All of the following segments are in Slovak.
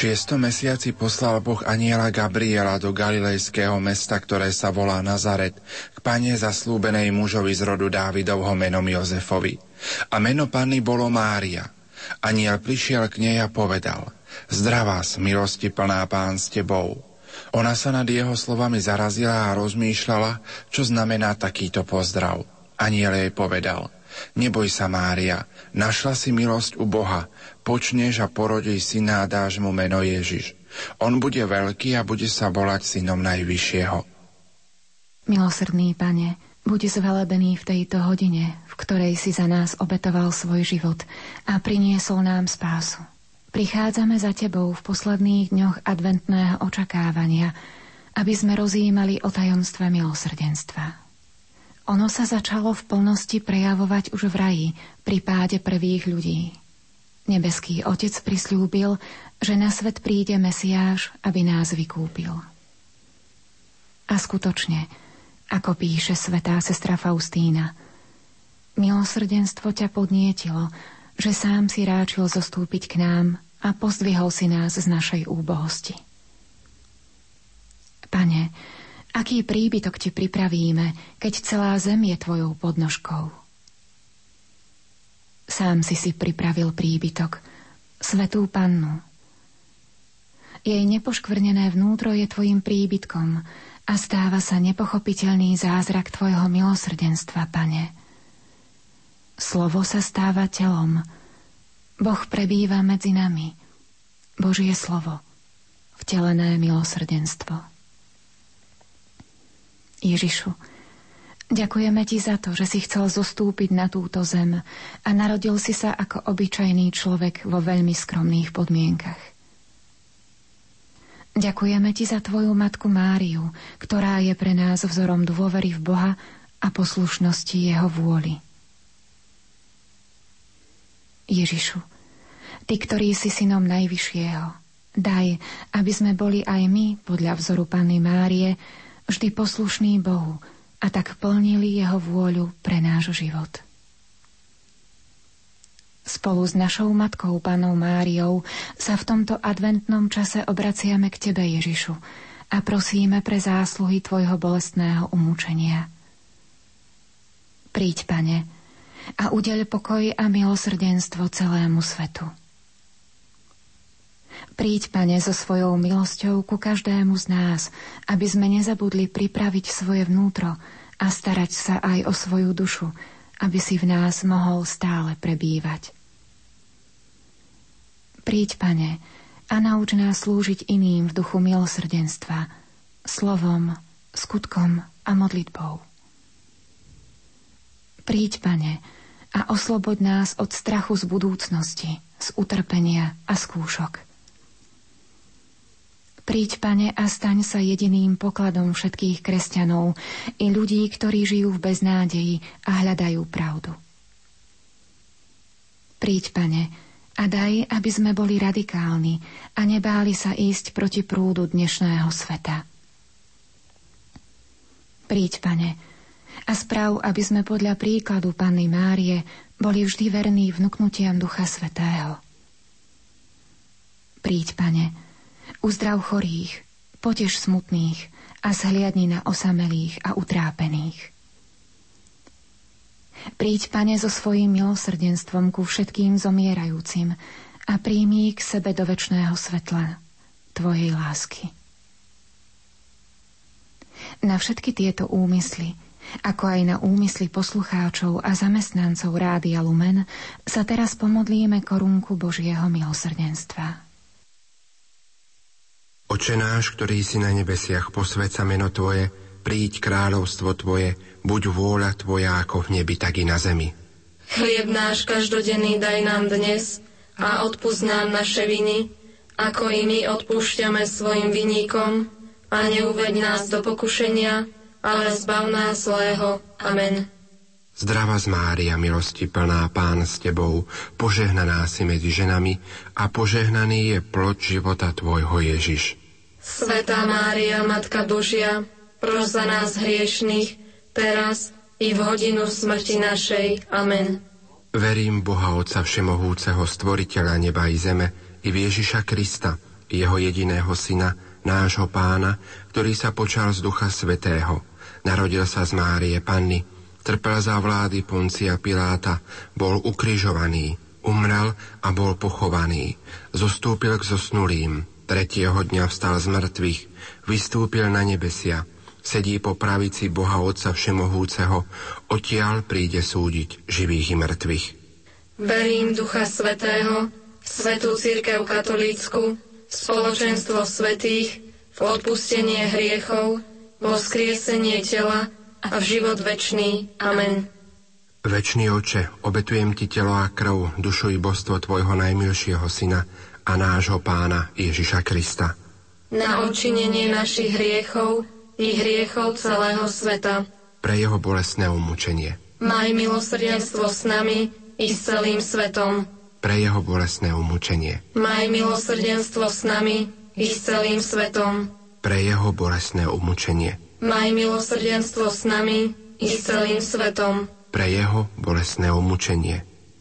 Šiestom mesiaci poslal Boh aniela Gabriela do galilejského mesta, ktoré sa volá Nazaret, k pane zaslúbenej mužovi z rodu Dávidovho menom Jozefovi. A meno panny bolo Mária. Aniel prišiel k nej a povedal, Zdravá s milosti plná pán s tebou. Ona sa nad jeho slovami zarazila a rozmýšľala, čo znamená takýto pozdrav. Aniel jej povedal, Neboj sa, Mária, našla si milosť u Boha, počneš a porodí syna a dáš mu meno Ježiš. On bude veľký a bude sa volať synom Najvyššieho. Milosrdný pane, buď zvelebený v tejto hodine, v ktorej si za nás obetoval svoj život a priniesol nám spásu. Prichádzame za Tebou v posledných dňoch adventného očakávania, aby sme rozjímali o tajomstve milosrdenstva. Ono sa začalo v plnosti prejavovať už v raji, pri páde prvých ľudí. Nebeský Otec prislúbil, že na svet príde Mesiáš, aby nás vykúpil. A skutočne, ako píše svetá sestra Faustína, milosrdenstvo ťa podnietilo, že sám si ráčil zostúpiť k nám a pozdvihol si nás z našej úbohosti. Pane, Aký príbytok ti pripravíme, keď celá zem je tvojou podnožkou? Sám si si pripravil príbytok, svetú pannu. Jej nepoškvrnené vnútro je tvojim príbytkom a stáva sa nepochopiteľný zázrak tvojho milosrdenstva, pane. Slovo sa stáva telom. Boh prebýva medzi nami. Božie slovo, vtelené milosrdenstvo. Ježišu, ďakujeme Ti za to, že si chcel zostúpiť na túto zem a narodil si sa ako obyčajný človek vo veľmi skromných podmienkach. Ďakujeme Ti za Tvoju matku Máriu, ktorá je pre nás vzorom dôvery v Boha a poslušnosti Jeho vôli. Ježišu, Ty, ktorý si synom Najvyššieho, daj, aby sme boli aj my, podľa vzoru Panny Márie, vždy poslušný Bohu a tak plnili jeho vôľu pre náš život. Spolu s našou matkou, panou Máriou, sa v tomto adventnom čase obraciame k Tebe, Ježišu, a prosíme pre zásluhy Tvojho bolestného umúčenia. Príď, Pane, a udeľ pokoj a milosrdenstvo celému svetu. Príď, Pane, so svojou milosťou ku každému z nás, aby sme nezabudli pripraviť svoje vnútro a starať sa aj o svoju dušu, aby si v nás mohol stále prebývať. Príď, Pane, a nauč nás slúžiť iným v duchu milosrdenstva, slovom, skutkom a modlitbou. Príď, Pane, a osloboď nás od strachu z budúcnosti, z utrpenia a skúšok. Príď, pane, a staň sa jediným pokladom všetkých kresťanov i ľudí, ktorí žijú v beznádeji a hľadajú pravdu. Príď, pane, a daj, aby sme boli radikálni a nebáli sa ísť proti prúdu dnešného sveta. Príď, pane, a sprav, aby sme podľa príkladu Panny Márie boli vždy verní vnúknutiam Ducha Svetého. Príď, pane, Uzdrav chorých, potež smutných a zhliadni na osamelých a utrápených. Príď, Pane, so svojím milosrdenstvom ku všetkým zomierajúcim a príjmi k sebe do väčšného svetla Tvojej lásky. Na všetky tieto úmysly, ako aj na úmysly poslucháčov a zamestnancov Rádia Lumen, sa teraz pomodlíme korunku Božieho milosrdenstva. Oče náš, ktorý si na nebesiach, posved sa meno Tvoje, príď kráľovstvo Tvoje, buď vôľa Tvoja ako v nebi, tak i na zemi. Chlieb náš každodenný daj nám dnes a odpúsť nám naše viny, ako i my odpúšťame svojim viníkom a neuveď nás do pokušenia, ale zbav nás zlého. Amen. Zdrava z Mária, milosti plná Pán s Tebou, požehnaná si medzi ženami a požehnaný je plod života Tvojho Ježiš. Svetá Mária, Matka Božia, pros za nás hriešných, teraz i v hodinu smrti našej. Amen. Verím Boha Otca Všemohúceho, Stvoriteľa neba i zeme, i v Ježiša Krista, Jeho jediného Syna, nášho Pána, ktorý sa počal z Ducha Svetého. Narodil sa z Márie Panny, trpel za vlády Poncia Piláta, bol ukrižovaný, umrel a bol pochovaný. Zostúpil k zosnulým, tretieho dňa vstal z mŕtvych, vystúpil na nebesia, sedí po pravici Boha Otca Všemohúceho, odtiaľ príde súdiť živých i mŕtvych. Verím Ducha Svetého, Svetú Církev Katolícku, spoločenstvo svetých, v odpustenie hriechov, vo skriesenie tela a v život večný. Amen. Večný oče, obetujem ti telo a krv, dušu i božstvo tvojho najmilšieho syna a nášho pána Ježiša Krista. Na odčinenie našich hriechov i hriechov celého sveta. Pre jeho bolestné umúčenie. Maj milosrdenstvo s nami i s celým svetom. Pre jeho bolestné umúčenie. Maj milosrdenstvo s nami i s celým svetom. Pre jeho bolestné umúčenie. Maj milosrdenstvo s nami i s celým svetom. Pre jeho bolestné umúčenie.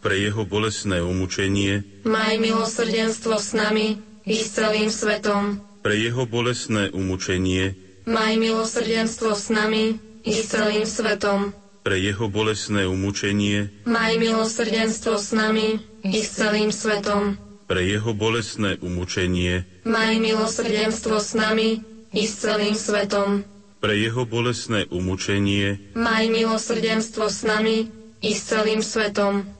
Pre jeho bolesné umúčenie. Maj milosrdenstvo s nami i s celým svetom. Pre jeho bolesné umúčenie Maj milosrdenstvo s nami i s celým svetom. Pre jeho bolesné umúčenie. Maj milosrdenstvo s nami i s celým svetom. Pre jeho bolesné umúčenie. Maj milosrdenstvo s nami i s celým svetom. Pre jeho bolesné umúčenie. Maj milosrdenstvo s nami i s celým svetom.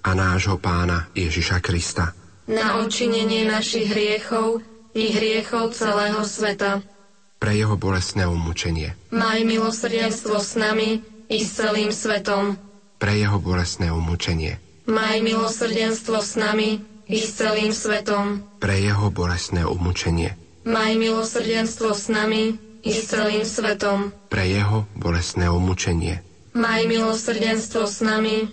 a nášho pána Ježiša Krista. Na odčinenie našich hriechov i hriechov celého sveta pre jeho bolestné umúčenie. Maj milosrdenstvo s nami i s celým svetom. Pre jeho bolestné umúčenie. Maj milosrdenstvo s nami i s celým svetom. Pre jeho bolestné umúčenie. Maj milosrdenstvo s nami i s celým svetom. Pre jeho bolestné umúčenie. Maj milosrdenstvo s nami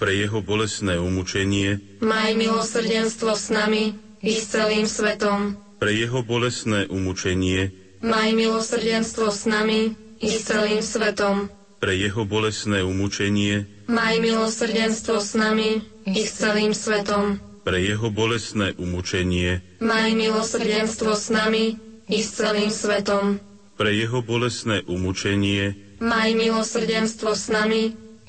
Pre jeho bolesné umúčenie, Maj milosrdenstvo s nami i s celým svetom. pre jeho bolesné umúčenie, Maj milosrdenstvo s nami i s celým svetom. pre jeho bolesné umúčenie, Maj milosrdenstvo s nami i s celým svetom. pre jeho bolesné umúčenie, Maj milosrdenstvo s nami i s celým svetom. pre jeho bolesné umúčenie, Maj milosrdenstvo s nami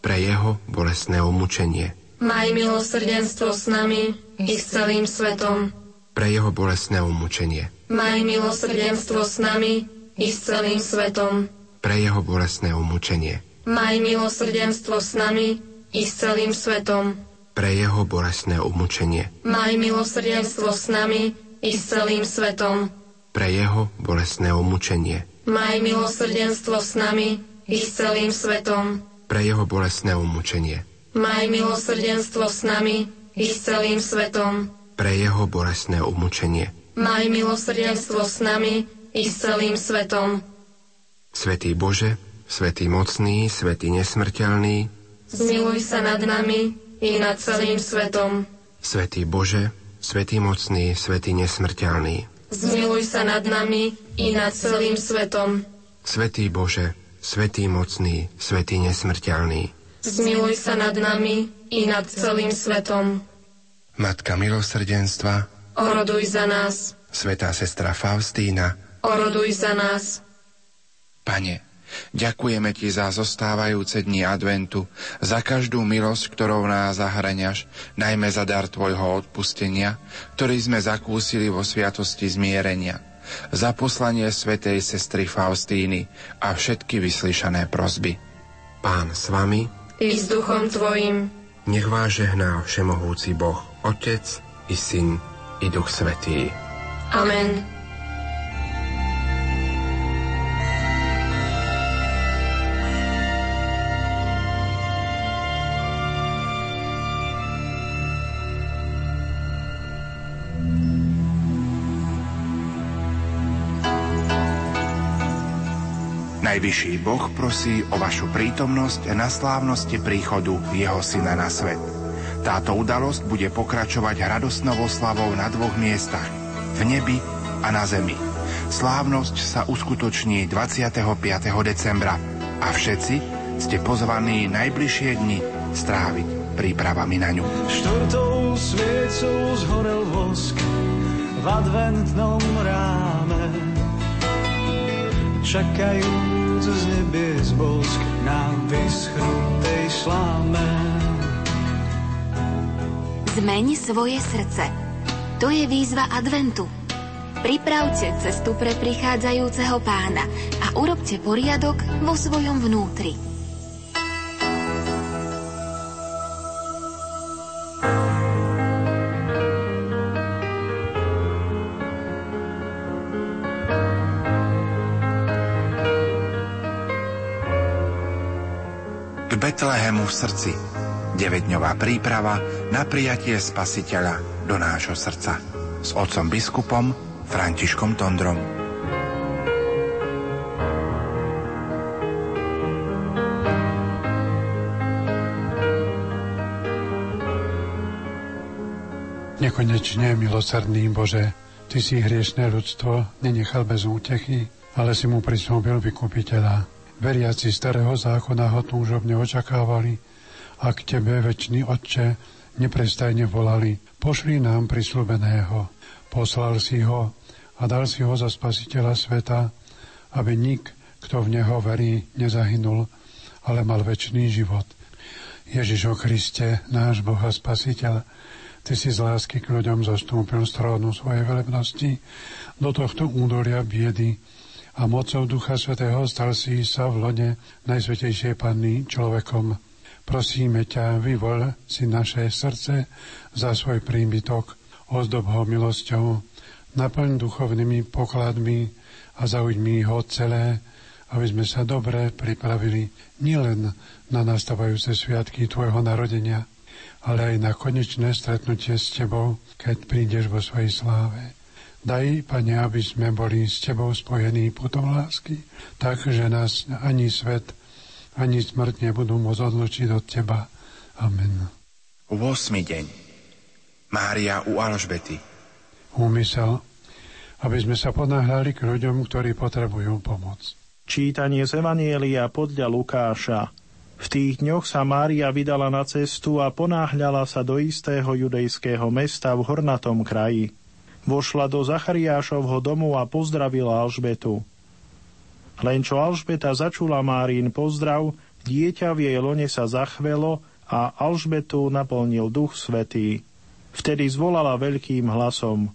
Pre jeho bolestné umúčenie. Maj milosrdenstvo s nami i s celým svetom. Pre jeho bolestné umúčenie. Maj milosrdenstvo s nami i s celým svetom. Pre jeho bolestné umúčenie. Maj milosrdenstvo s nami i s celým svetom. Pre jeho bolestné umúčenie. Maj milosrdenstvo s nami i s celým svetom. Pre jeho bolestné umúčenie. Maj milosrdenstvo s nami i s celým svetom. Pre jeho bolestné umúčenie. Maj milosrdenstvo s nami i s celým svetom. Pre jeho bolestné umúčenie. Maj milosrdenstvo s nami i s celým svetom. Svetý Bože, Svetý mocný, Svetý nesmrteľný, Zmiluj sa nad nami i nad celým svetom. Svetý Bože, Svetý mocný, Svetý nesmrteľný, Zmiluj sa nad nami i nad celým svetom. Svetý Bože, Svetý mocný, Svetý nesmrteľný, Zmiluj sa nad nami i nad celým svetom. Matka milosrdenstva, Oroduj za nás. Svetá sestra Faustína, Oroduj za nás. Pane, ďakujeme Ti za zostávajúce dni adventu, za každú milosť, ktorou nás zahraňaš, najmä za dar Tvojho odpustenia, ktorý sme zakúsili vo sviatosti zmierenia, za poslanie svetej sestry Faustíny a všetky vyslyšané prosby. Pán s vami, I s duchom tvojim. nech vás žehná Všemohúci Boh, Otec i Syn i Duch Svetý. Amen. Najvyšší Boh prosí o vašu prítomnosť na slávnosti príchodu Jeho Syna na svet. Táto udalosť bude pokračovať radosnovou slavou na dvoch miestach, v nebi a na zemi. Slávnosť sa uskutoční 25. decembra a všetci ste pozvaní najbližšie dni stráviť prípravami na ňu. Štvrtou sviecou zhorel vosk v adventnom ráme. Čakajúc z nebies bosk na vyschnutej sláme. Zmeň svoje srdce. To je výzva adventu. Pripravte cestu pre prichádzajúceho pána a urobte poriadok vo svojom vnútri. Betlehemu v srdci. 9-dňová príprava na prijatie Spasiteľa do nášho srdca. S otcom biskupom Františkom Tondrom. Nekonečne milosrdný Bože, Ty si hriešné ľudstvo nenechal bez útechy, ale si mu prisúbil vykupiteľa. Veriaci starého zákona ho túžobne očakávali a k Tebe, väčší Otče, neprestajne volali, pošli nám prislúbeného. Poslal si ho a dal si ho za spasiteľa sveta, aby nik, kto v neho verí, nezahynul, ale mal väčší život. Ježiš o Kriste, náš Boh a Spasiteľ, Ty si z lásky k ľuďom zostúpil z trónu svojej velebnosti do tohto údolia biedy a mocou Ducha Svetého stal si sa v lode Najsvetejšej Panny človekom. Prosíme ťa, vyvol si naše srdce za svoj príbytok, ozdob ho milosťou, naplň duchovnými pokladmi a zaujmi ho celé, aby sme sa dobre pripravili nielen na nastávajúce sviatky Tvojho narodenia, ale aj na konečné stretnutie s Tebou, keď prídeš vo svojej sláve. Daj, Pane, aby sme boli s Tebou spojení putom lásky, tak, že nás ani svet, ani smrť nebudú môcť odlučiť od Teba. Amen. 8. deň Mária u Alžbety Úmysel, aby sme sa ponáhľali k ľuďom, ktorí potrebujú pomoc. Čítanie z Evanielia podľa Lukáša. V tých dňoch sa Mária vydala na cestu a ponáhľala sa do istého judejského mesta v hornatom kraji. Vošla do Zachariášovho domu a pozdravila Alžbetu. Len čo Alžbeta začula Márin pozdrav, dieťa v jej lone sa zachvelo a Alžbetu naplnil duch svetý. Vtedy zvolala veľkým hlasom.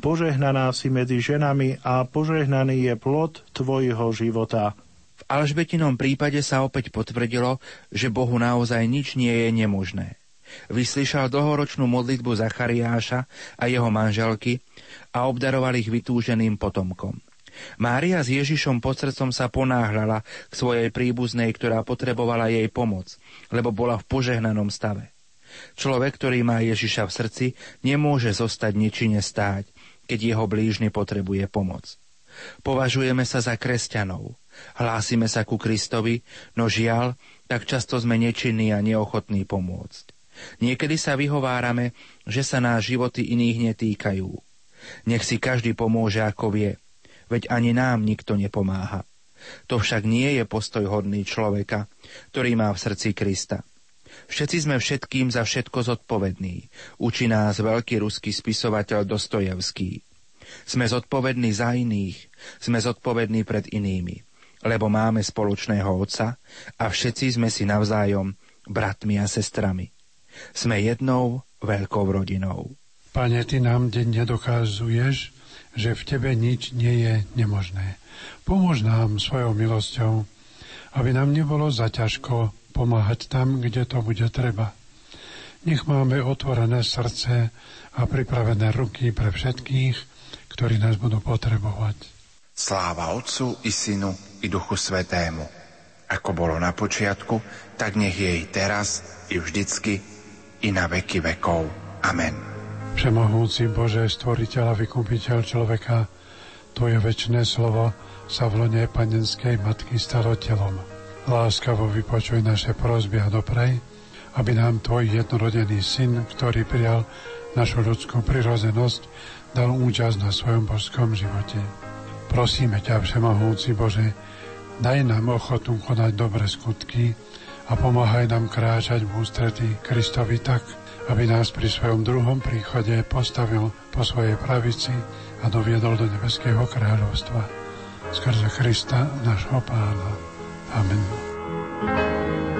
Požehnaná si medzi ženami a požehnaný je plod tvojho života. V Alžbetinom prípade sa opäť potvrdilo, že Bohu naozaj nič nie je nemožné. Vyslyšal dlhoročnú modlitbu Zachariáša a jeho manželky a obdaroval ich vytúženým potomkom. Mária s Ježišom pod srdcom sa ponáhľala k svojej príbuznej, ktorá potrebovala jej pomoc, lebo bola v požehnanom stave. Človek, ktorý má Ježiša v srdci, nemôže zostať nečine stáť, keď jeho blížny potrebuje pomoc. Považujeme sa za kresťanov, Hlásime sa ku Kristovi, no žiaľ, tak často sme nečinní a neochotní pomôcť. Niekedy sa vyhovárame, že sa nás životy iných netýkajú. Nech si každý pomôže, ako vie, veď ani nám nikto nepomáha. To však nie je postoj hodný človeka, ktorý má v srdci Krista. Všetci sme všetkým za všetko zodpovední, učí nás veľký ruský spisovateľ Dostojevský. Sme zodpovední za iných, sme zodpovední pred inými lebo máme spoločného Otca a všetci sme si navzájom bratmi a sestrami. Sme jednou veľkou rodinou. Pane, Ty nám deň nedokazuješ, že v Tebe nič nie je nemožné. Pomôž nám svojou milosťou, aby nám nebolo zaťažko pomáhať tam, kde to bude treba. Nech máme otvorené srdce a pripravené ruky pre všetkých, ktorí nás budú potrebovať. Sláva Otcu i Synu i Duchu Svetému, ako bolo na počiatku, tak nech je i teraz, i vždycky, i na veky vekov. Amen. Všemohúci Bože, stvoriteľ a vykúpiteľ človeka, Tvoje väčšné slovo sa v lone panenskej matky stalo telom. Láskavo vypočuj naše prosby a doprej, aby nám Tvoj jednorodený syn, ktorý prijal našu ľudskú prirozenosť, dal účasť na svojom božskom živote. Prosíme ťa, Všemohúci Bože, Daj nám ochotu konať dobre skutky a pomáhaj nám kráčať v ústretí Kristovi tak, aby nás pri svojom druhom príchode postavil po svojej pravici a doviedol do nebeského kráľovstva. Skrze Krista, nášho pána. Amen.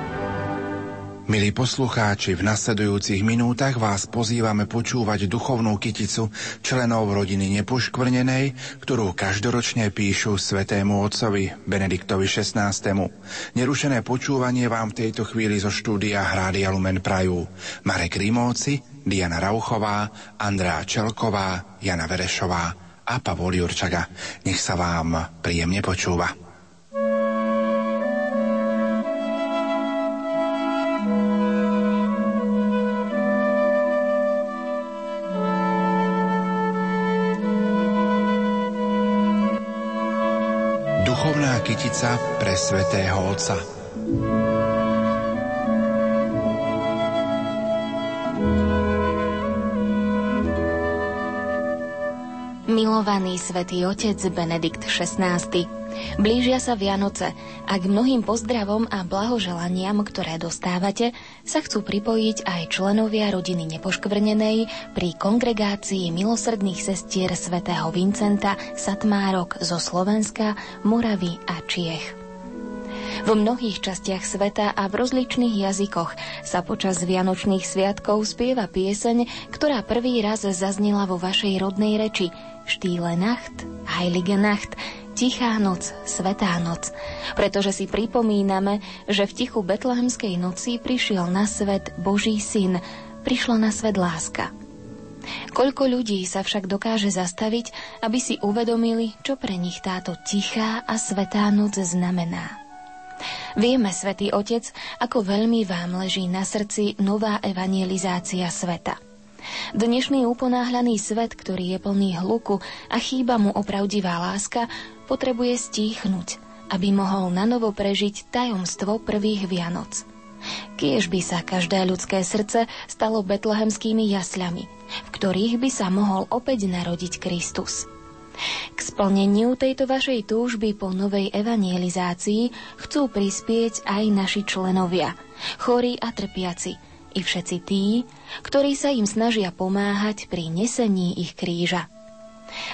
Milí poslucháči, v nasledujúcich minútach vás pozývame počúvať duchovnú kyticu členov rodiny nepoškvrnenej, ktorú každoročne píšu svetému otcovi Benediktovi XVI. Nerušené počúvanie vám v tejto chvíli zo štúdia Hrádia Lumen Prajú. Marek Rimóci, Diana Rauchová, Andrá Čelková, Jana Verešová a Pavol Jurčaga. Nech sa vám príjemne počúva. Kytica pre svätého Otca. Milovaný svätý Otec Benedikt XVI Blížia sa Vianoce. A k mnohým pozdravom a blahoželaniam, ktoré dostávate, sa chcú pripojiť aj členovia rodiny Nepoškvrnenej pri kongregácii milosrdných sestier svätého Vincenta Satmárok zo Slovenska, Moravy a Čiech. V mnohých častiach sveta a v rozličných jazykoch sa počas Vianočných sviatkov spieva pieseň, ktorá prvý raz zaznela vo vašej rodnej reči. Štýle Nacht, Heilige Nacht, Tichá noc, Svetá noc, pretože si pripomíname, že v tichu betlehemskej noci prišiel na svet Boží syn, prišla na svet láska. Koľko ľudí sa však dokáže zastaviť, aby si uvedomili, čo pre nich táto tichá a svetá noc znamená. Vieme, Svetý Otec, ako veľmi vám leží na srdci nová evangelizácia sveta – Dnešný uponáhľaný svet, ktorý je plný hluku a chýba mu opravdivá láska, potrebuje stíchnuť, aby mohol nanovo prežiť tajomstvo prvých Vianoc. Kiež by sa každé ľudské srdce stalo betlehemskými jasľami, v ktorých by sa mohol opäť narodiť Kristus. K splneniu tejto vašej túžby po novej evangelizácii chcú prispieť aj naši členovia, chorí a trpiaci, i všetci tí, ktorí sa im snažia pomáhať pri nesení ich kríža.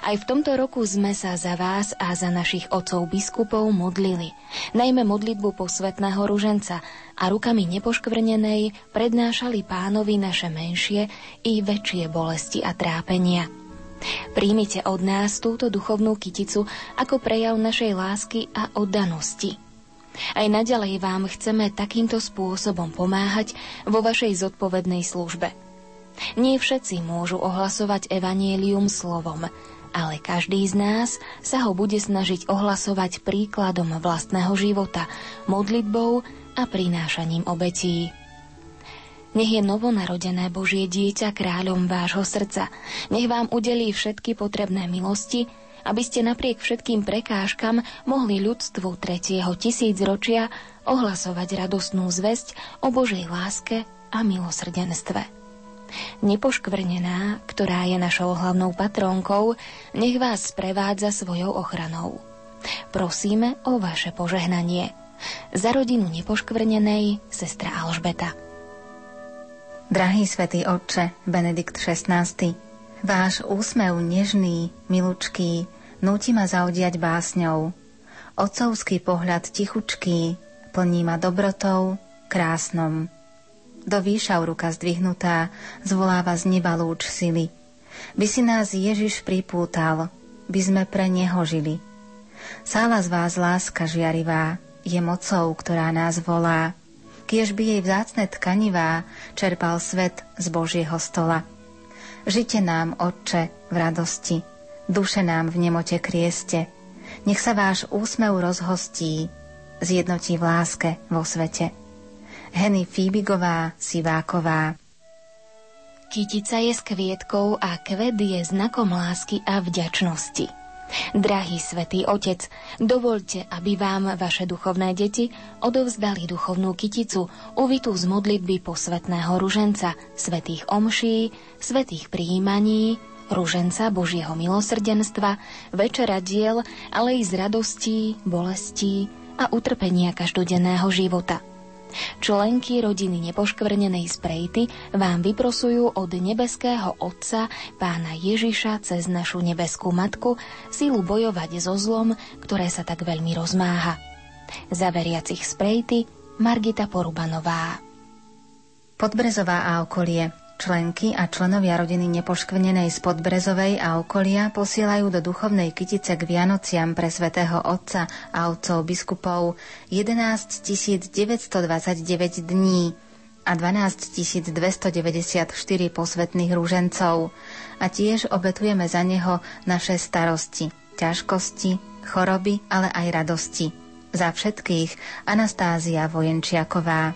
Aj v tomto roku sme sa za vás a za našich otcov biskupov modlili, najmä modlitbu posvetného ruženca a rukami nepoškvrnenej prednášali pánovi naše menšie i väčšie bolesti a trápenia. Príjmite od nás túto duchovnú kyticu ako prejav našej lásky a oddanosti – aj naďalej vám chceme takýmto spôsobom pomáhať vo vašej zodpovednej službe. Nie všetci môžu ohlasovať evanielium slovom, ale každý z nás sa ho bude snažiť ohlasovať príkladom vlastného života, modlitbou a prinášaním obetí. Nech je novonarodené Božie dieťa kráľom vášho srdca. Nech vám udelí všetky potrebné milosti, aby ste napriek všetkým prekážkam mohli ľudstvu tretieho tisícročia ohlasovať radostnú zväzť o Božej láske a milosrdenstve. Nepoškvrnená, ktorá je našou hlavnou patrónkou, nech vás sprevádza svojou ochranou. Prosíme o vaše požehnanie. Za rodinu nepoškvrnenej sestra Alžbeta. Drahý svätý Otče Benedikt XVI, váš úsmev nežný, milučký, núti ma zaudiať básňou. Otcovský pohľad tichučký plní ma dobrotou, krásnom. Do výšav ruka zdvihnutá zvoláva z neba lúč sily. By si nás Ježiš pripútal, by sme pre Neho žili. Sála z vás láska žiarivá, je mocou, ktorá nás volá. Kiež by jej vzácne tkanivá čerpal svet z Božieho stola. Žite nám, Otče, v radosti, duše nám v nemote krieste. Nech sa váš úsmev rozhostí, zjednotí v láske vo svete. Heny Fíbigová, Siváková. Kytica je s kvietkou a kvet je znakom lásky a vďačnosti. Drahý svätý Otec, dovolte, aby vám vaše duchovné deti odovzdali duchovnú kyticu, uvitú z modlitby posvetného ruženca, svetých omší, svetých príjmaní, ruženca Božieho milosrdenstva, večera diel, ale i z radostí, bolestí a utrpenia každodenného života. Členky rodiny nepoškvrnenej sprejty vám vyprosujú od nebeského Otca, pána Ježiša cez našu nebeskú Matku, silu bojovať so zlom, ktoré sa tak veľmi rozmáha. Za veriacich sprejty Margita Porubanová. Podbrezová a okolie. Členky a členovia rodiny nepoškvrnenej z Podbrezovej a okolia posielajú do duchovnej kytice k Vianociam pre svätého Otca a otcov biskupov 11 929 dní a 12 294 posvetných rúžencov a tiež obetujeme za neho naše starosti, ťažkosti, choroby, ale aj radosti. Za všetkých Anastázia Vojenčiaková.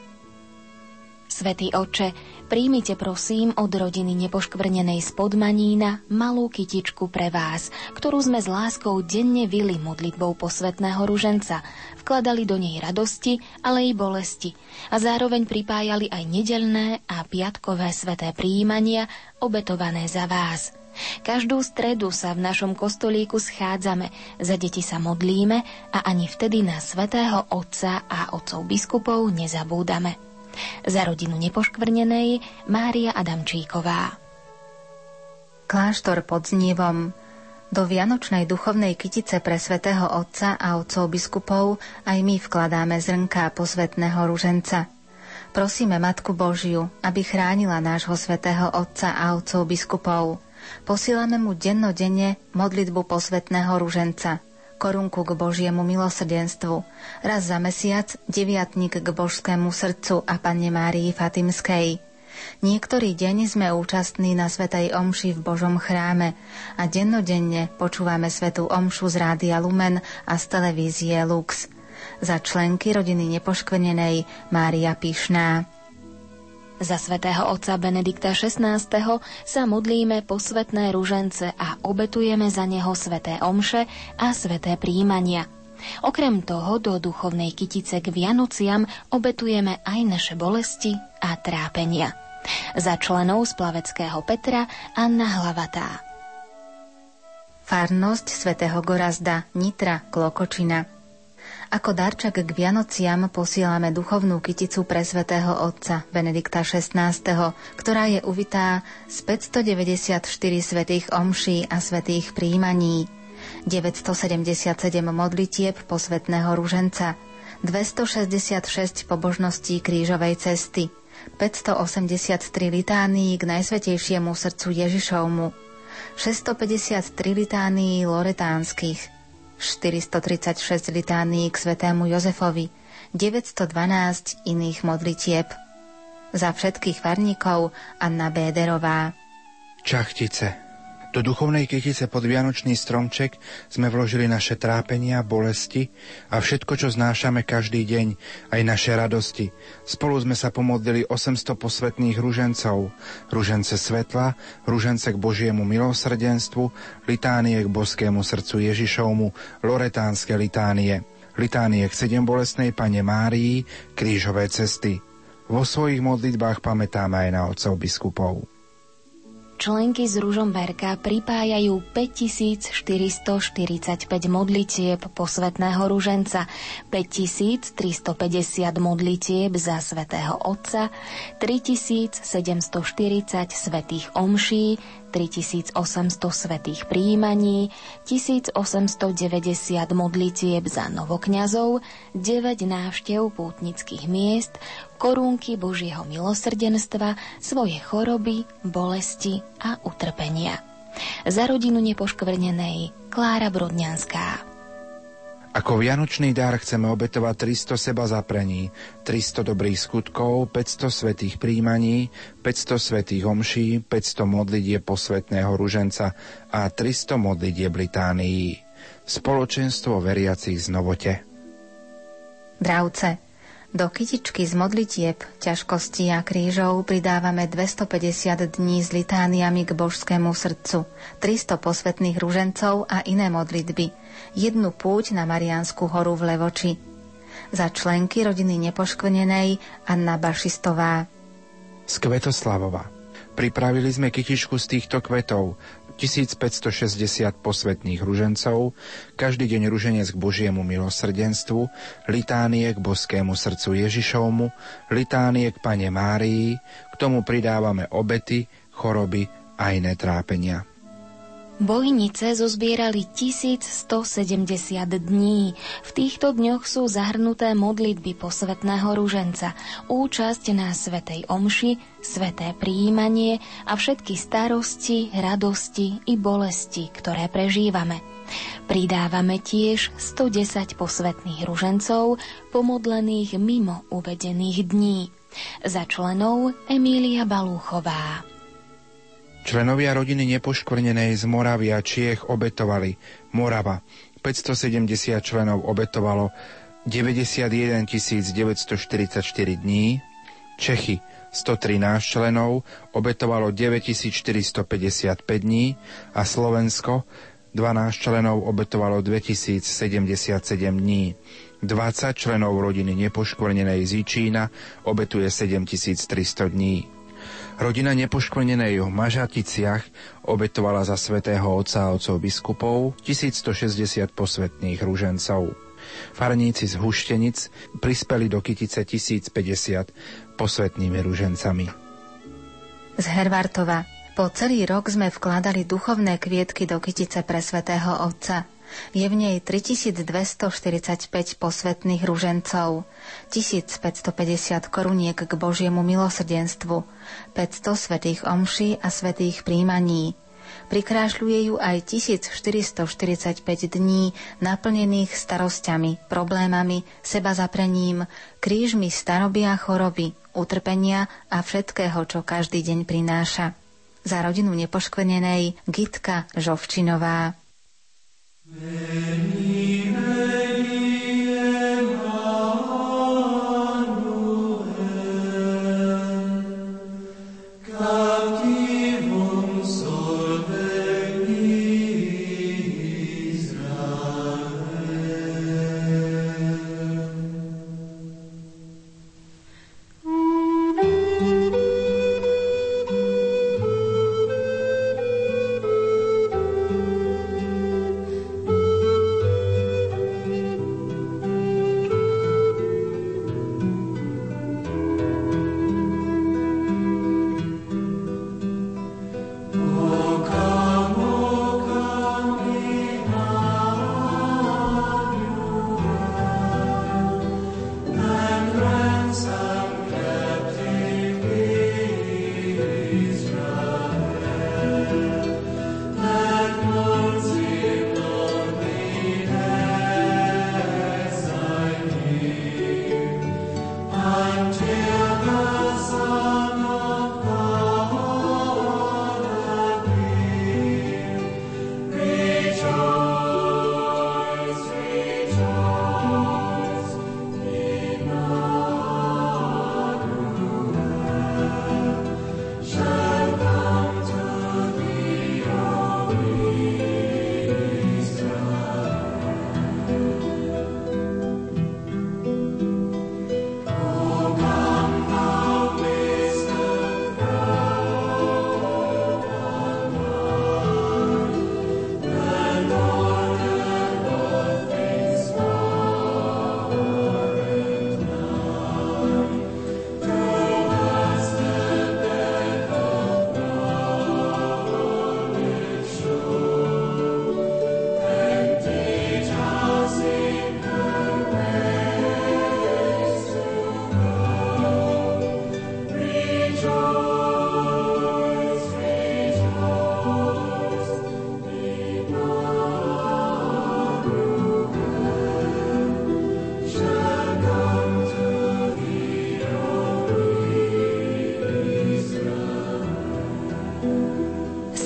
Svetý oče, príjmite prosím od rodiny nepoškvrnenej spod Manína malú kytičku pre vás, ktorú sme s láskou denne vili modlitbou posvetného ruženca. Vkladali do nej radosti, ale i bolesti a zároveň pripájali aj nedelné a piatkové sveté príjmania obetované za vás. Každú stredu sa v našom kostolíku schádzame, za deti sa modlíme a ani vtedy na svetého Otca a otcov biskupov nezabúdame. Za rodinu nepoškvrnenej Mária Adamčíková. Kláštor pod Znívom do Vianočnej duchovnej kytice pre svätého Otca a otcov biskupov aj my vkladáme zrnká posvetného ruženca. Prosíme Matku Božiu, aby chránila nášho svätého Otca a otcov biskupov. Posílame mu dennodenne modlitbu posvetného ruženca – korunku k Božiemu milosrdenstvu, raz za mesiac deviatník k Božskému srdcu a Panne Márii Fatimskej. Niektorý deň sme účastní na Svetej Omši v Božom chráme a dennodenne počúvame Svetú Omšu z Rádia Lumen a z televízie Lux. Za členky rodiny nepoškvrnenej Mária Pišná. Za svätého otca Benedikta XVI. sa modlíme posvetné ružence a obetujeme za neho sveté omše a sveté príjmania. Okrem toho do duchovnej kytice k Vianociam obetujeme aj naše bolesti a trápenia. Za členov z Plaveckého Petra Anna Hlavatá. Farnosť svätého Gorazda Nitra Klokočina ako darček k Vianociam posielame duchovnú kyticu pre svätého Otca Benedikta XVI, ktorá je uvitá z 594 svetých omší a svetých príjmaní, 977 modlitieb posvetného ruženca, 266 pobožností krížovej cesty, 583 litánií k Najsvetejšiemu srdcu Ježišovmu, 653 litánií loretánskych, 436 litánií k svetému Jozefovi, 912 iných modlitieb. Za všetkých farníkov Anna Béderová. Čachtice do duchovnej kytice pod Vianočný stromček sme vložili naše trápenia, bolesti a všetko, čo znášame každý deň, aj naše radosti. Spolu sme sa pomodlili 800 posvetných ružencov, ružence svetla, ružence k Božiemu milosrdenstvu, litánie k boskému srdcu Ježišovmu, loretánske litánie, litánie k sedem bolestnej Pane Márii, krížové cesty. Vo svojich modlitbách pamätáme aj na otcov biskupov členky z Ružomberka pripájajú 5445 modlitieb posvetného ruženca, 5350 modlitieb za svätého Otca, 3740 svetých omší, 3800 svetých príjmaní, 1890 modlitieb za novokňazov, 9 návštev pútnických miest, korúnky Božieho milosrdenstva, svoje choroby, bolesti a utrpenia. Za rodinu nepoškvrnenej Klára Brodňanská. Ako vianočný dar chceme obetovať 300 seba zaprení, 300 dobrých skutkov, 500 svetých príjmaní, 500 svetých homší, 500 modlitie posvetného ruženca a 300 modlitie Británií. Spoločenstvo veriacich z Novote. Dravce, do kytičky z modlitieb, ťažkostí a krížov pridávame 250 dní s litániami k božskému srdcu, 300 posvetných ružencov a iné modlitby, jednu púť na Mariánsku horu v Levoči. Za členky rodiny nepoškvrnenej Anna Bašistová. Z. Pripravili sme kytičku z týchto kvetov, 1560 posvetných ružencov, každý deň ruženec k Božiemu milosrdenstvu, litánie k boskému srdcu Ježišovmu, litánie k Pane Márii, k tomu pridávame obety, choroby a iné trápenia. Bojnice zozbierali 1170 dní. V týchto dňoch sú zahrnuté modlitby posvetného ruženca, účasť na svetej omši, sveté príjmanie a všetky starosti, radosti i bolesti, ktoré prežívame. Pridávame tiež 110 posvetných ružencov, pomodlených mimo uvedených dní. Za členov Emília Balúchová. Členovia rodiny nepoškvrnenej z Moravy a Čiech obetovali Morava. 570 členov obetovalo 91 944 dní, Čechy 113 členov obetovalo 9455 dní a Slovensko 12 členov obetovalo 2077 dní. 20 členov rodiny nepoškvrnenej z Ičína obetuje 7300 dní. Rodina nepoškvrnenej v Mažaticiach obetovala za svätého otca otcov biskupov 1160 posvetných rúžencov. Farníci z Huštenic prispeli do Kytice 1050 posvetnými rúžencami. Z Hervartova. Po celý rok sme vkladali duchovné kvietky do Kytice pre svätého Otca. Je v nej 3245 posvetných ružencov, 1550 koruniek k Božiemu milosrdenstvu, 500 svetých omší a svetých príjmaní. Prikrášľuje ju aj 1445 dní naplnených starosťami, problémami, seba zaprením, krížmi staroby a choroby, utrpenia a všetkého, čo každý deň prináša. Za rodinu nepoškvrnenej Gitka Žovčinová. Many, many.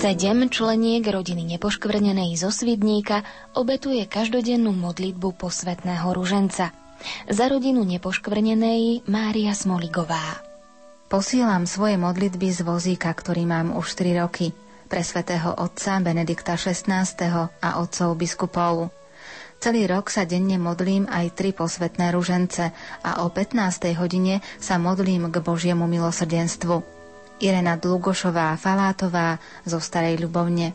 Sedem členiek rodiny nepoškvrnenej zo Svidníka obetuje každodennú modlitbu posvetného ruženca. Za rodinu nepoškvrnenej Mária Smoligová. Posielam svoje modlitby z vozíka, ktorý mám už 4 roky, pre svätého otca Benedikta XVI. a otcov biskupov. Celý rok sa denne modlím aj tri posvetné ružence a o 15. hodine sa modlím k Božiemu milosrdenstvu. Irena Dlugošová Falátová zo Starej Ľubovne.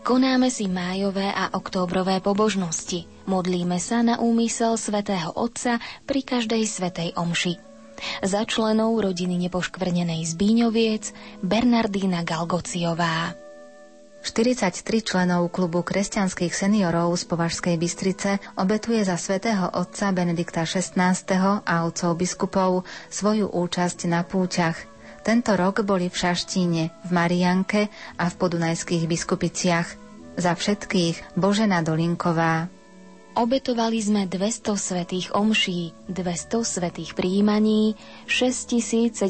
Konáme si májové a októbrové pobožnosti. Modlíme sa na úmysel svätého Otca pri každej svetej omši. Za členov rodiny nepoškvrnenej z Bíňoviec Bernardína Galgociová. 43 členov klubu kresťanských seniorov z Považskej Bystrice obetuje za svätého otca Benedikta XVI. a otcov biskupov svoju účasť na púťach. Tento rok boli v Šaštíne, v Marianke a v podunajských biskupiciach. Za všetkých Božena Dolinková. Obetovali sme 200 svetých omší, 200 svetých príjmaní, 6700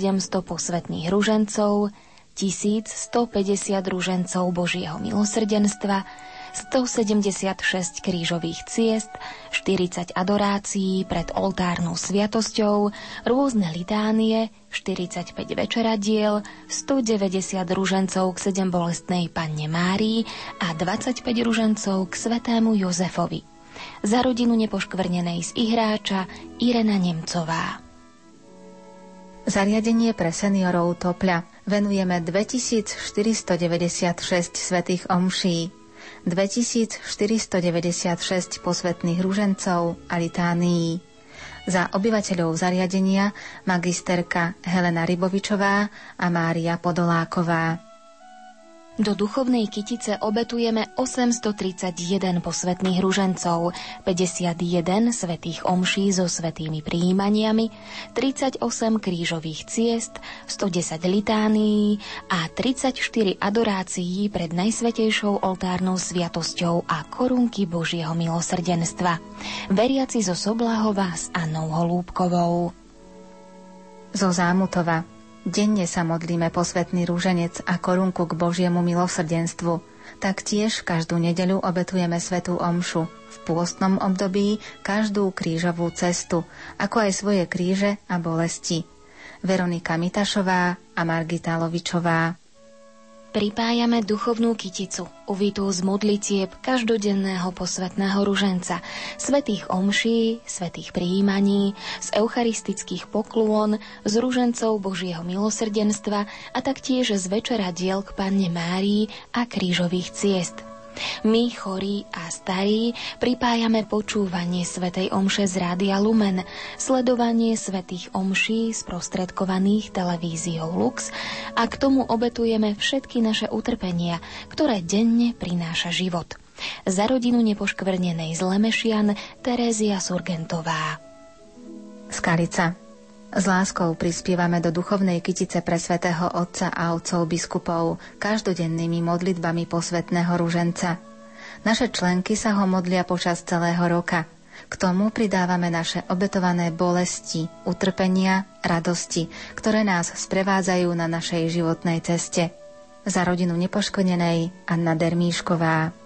posvetných ružencov, 1150 ružencov Božieho milosrdenstva, 176 krížových ciest, 40 adorácií pred oltárnou sviatosťou, rôzne litánie, 45 večeradiel, 190 ružencov k sedem bolestnej panne Márii a 25 ružencov k svetému Jozefovi. Za rodinu nepoškvrnenej z Ihráča Irena Nemcová. Zariadenie pre seniorov Topľa venujeme 2496 svetých omší, 2496 posvetných ružencov a litánií. Za obyvateľov zariadenia magisterka Helena Rybovičová a Mária Podoláková. Do duchovnej kytice obetujeme 831 posvetných ružencov, 51 svetých omší so svetými príjmaniami, 38 krížových ciest, 110 litánií a 34 adorácií pred Najsvetejšou oltárnou sviatosťou a korunky Božieho milosrdenstva. Veriaci zo Soblahova s Annou Holúbkovou. Zo Zámutova Denne sa modlíme posvetný rúženec a korunku k Božiemu milosrdenstvu. Taktiež každú nedeľu obetujeme svetú omšu. V pôstnom období každú krížovú cestu, ako aj svoje kríže a bolesti. Veronika Mitašová a Margita Lovičová. Pripájame duchovnú kyticu, uvitú z modlitieb každodenného posvetného ruženca, svetých omší, svetých prijímaní, z eucharistických poklôn, z ružencov Božieho milosrdenstva a taktiež z večera diel k Panne Márii a krížových ciest – my, chorí a starí, pripájame počúvanie Svetej Omše z Rádia Lumen, sledovanie Svetých Omší sprostredkovaných televíziou Lux a k tomu obetujeme všetky naše utrpenia, ktoré denne prináša život. Za rodinu nepoškvrnenej z Lemešian Terézia Surgentová. Skalica s láskou prispievame do duchovnej kytice pre svätého Otca a otcov biskupov každodennými modlitbami posvetného ruženca. Naše členky sa ho modlia počas celého roka. K tomu pridávame naše obetované bolesti, utrpenia, radosti, ktoré nás sprevádzajú na našej životnej ceste. Za rodinu nepoškodenej Anna Dermíšková.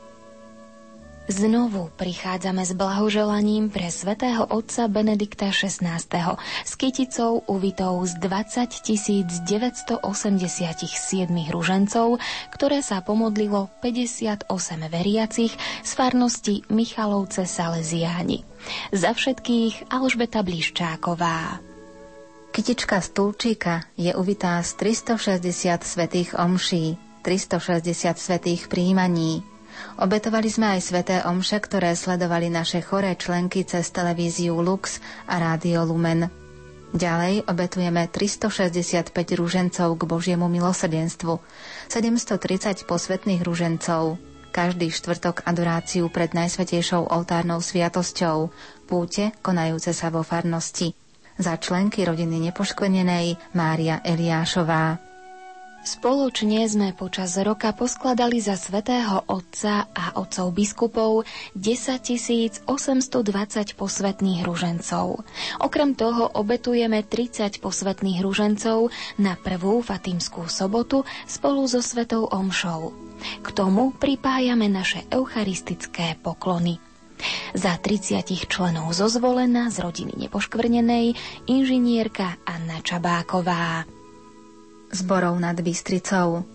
Znovu prichádzame s blahoželaním pre svätého otca Benedikta XVI. s kyticou uvitou z 20 987 ružencov, ktoré sa pomodlilo 58 veriacich z farnosti Michalovce Salesiáni. Za všetkých Alžbeta Bliščáková. Kytička stulčíka je uvitá z 360 svetých omší, 360 svetých príjmaní, Obetovali sme aj sveté omše, ktoré sledovali naše choré členky cez televíziu Lux a Rádio Lumen. Ďalej obetujeme 365 rúžencov k Božiemu milosrdenstvu, 730 posvetných rúžencov, každý štvrtok adoráciu pred Najsvetejšou oltárnou sviatosťou, púte konajúce sa vo farnosti. Za členky rodiny nepoškvenenej Mária Eliášová. Spoločne sme počas roka poskladali za svätého Otca a otcov biskupov 10 820 posvetných ružencov. Okrem toho obetujeme 30 posvetných ružencov na prvú Fatimskú sobotu spolu so Svetou Omšou. K tomu pripájame naše eucharistické poklony. Za 30 členov zozvolená z rodiny nepoškvrnenej inžinierka Anna Čabáková zborov nad Bystricou.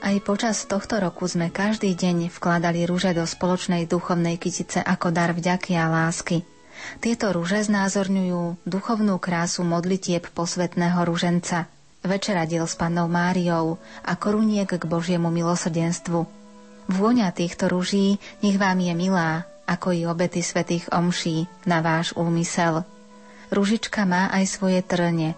Aj počas tohto roku sme každý deň vkladali rúže do spoločnej duchovnej kytice ako dar vďaky a lásky. Tieto rúže znázorňujú duchovnú krásu modlitieb posvetného ruženca, večeradiel s pannou Máriou a koruniek k Božiemu milosrdenstvu. Vôňa týchto rúží nech vám je milá, ako i obety svetých omší na váš úmysel. Ružička má aj svoje trne.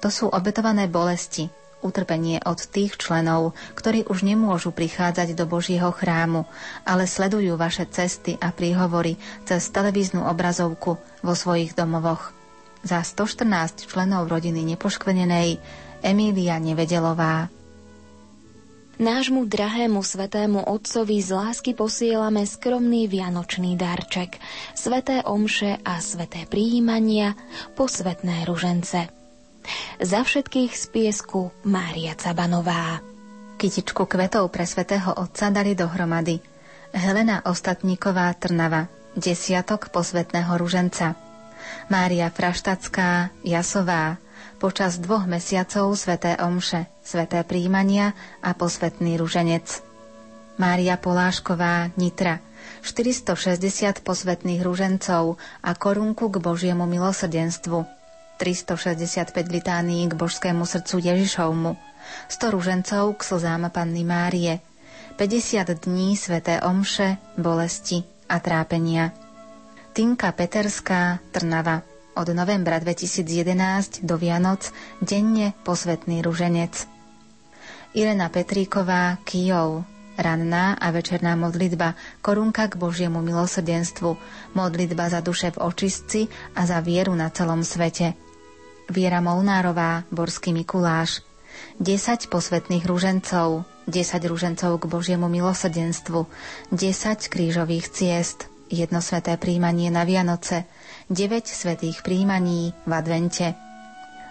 To sú obetované bolesti, utrpenie od tých členov, ktorí už nemôžu prichádzať do Božieho chrámu, ale sledujú vaše cesty a príhovory cez televíznu obrazovku vo svojich domovoch. Za 114 členov rodiny nepoškvenenej Emília Nevedelová. Nášmu drahému svetému otcovi z lásky posielame skromný vianočný darček, sveté omše a sveté príjmania, posvetné ružence. Za všetkých z piesku Mária Cabanová. Kytičku kvetov pre svetého otca dali dohromady Helena Ostatníková Trnava, desiatok posvetného ruženca. Mária Fraštacká, Jasová, počas dvoch mesiacov sveté omše, sveté príjmania a posvetný ruženec. Mária Polášková, Nitra, 460 posvetných ružencov a korunku k Božiemu milosrdenstvu, 365 litánií k božskému srdcu Ježišovmu, 100 ružencov k slzám Panny Márie, 50 dní sveté omše, bolesti a trápenia. Tinka Peterská, Trnava, od novembra 2011 do Vianoc denne posvetný ruženec. Irena Petríková, Kijov, ranná a večerná modlitba, korunka k Božiemu milosrdenstvu, modlitba za duše v očistci a za vieru na celom svete. Viera Molnárová, Borský Mikuláš, 10 posvetných ružencov, 10 ružencov k Božiemu milosrdenstvu, 10 krížových ciest, jedno sveté príjmanie na Vianoce, 9 svetých príjmaní v advente.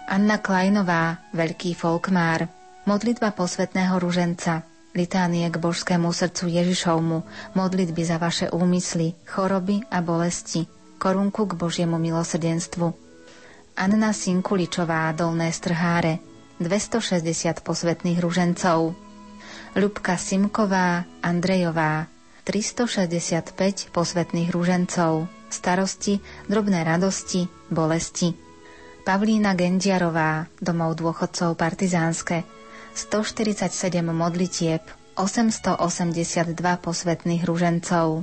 Anna Klajnová, veľký folkmár, modlitba posvetného ruženca, litánie k božskému srdcu Ježišovmu, modlitby za vaše úmysly, choroby a bolesti, korunku k Božiemu milosrdenstvu. Anna Sinkuličová, Dolné strháre, 260 posvetných ružencov. Ľubka Simková, Andrejová, 365 posvetných ružencov starosti, drobné radosti, bolesti. Pavlína Gendiarová, domov dôchodcov Partizánske, 147 modlitieb, 882 posvetných ružencov.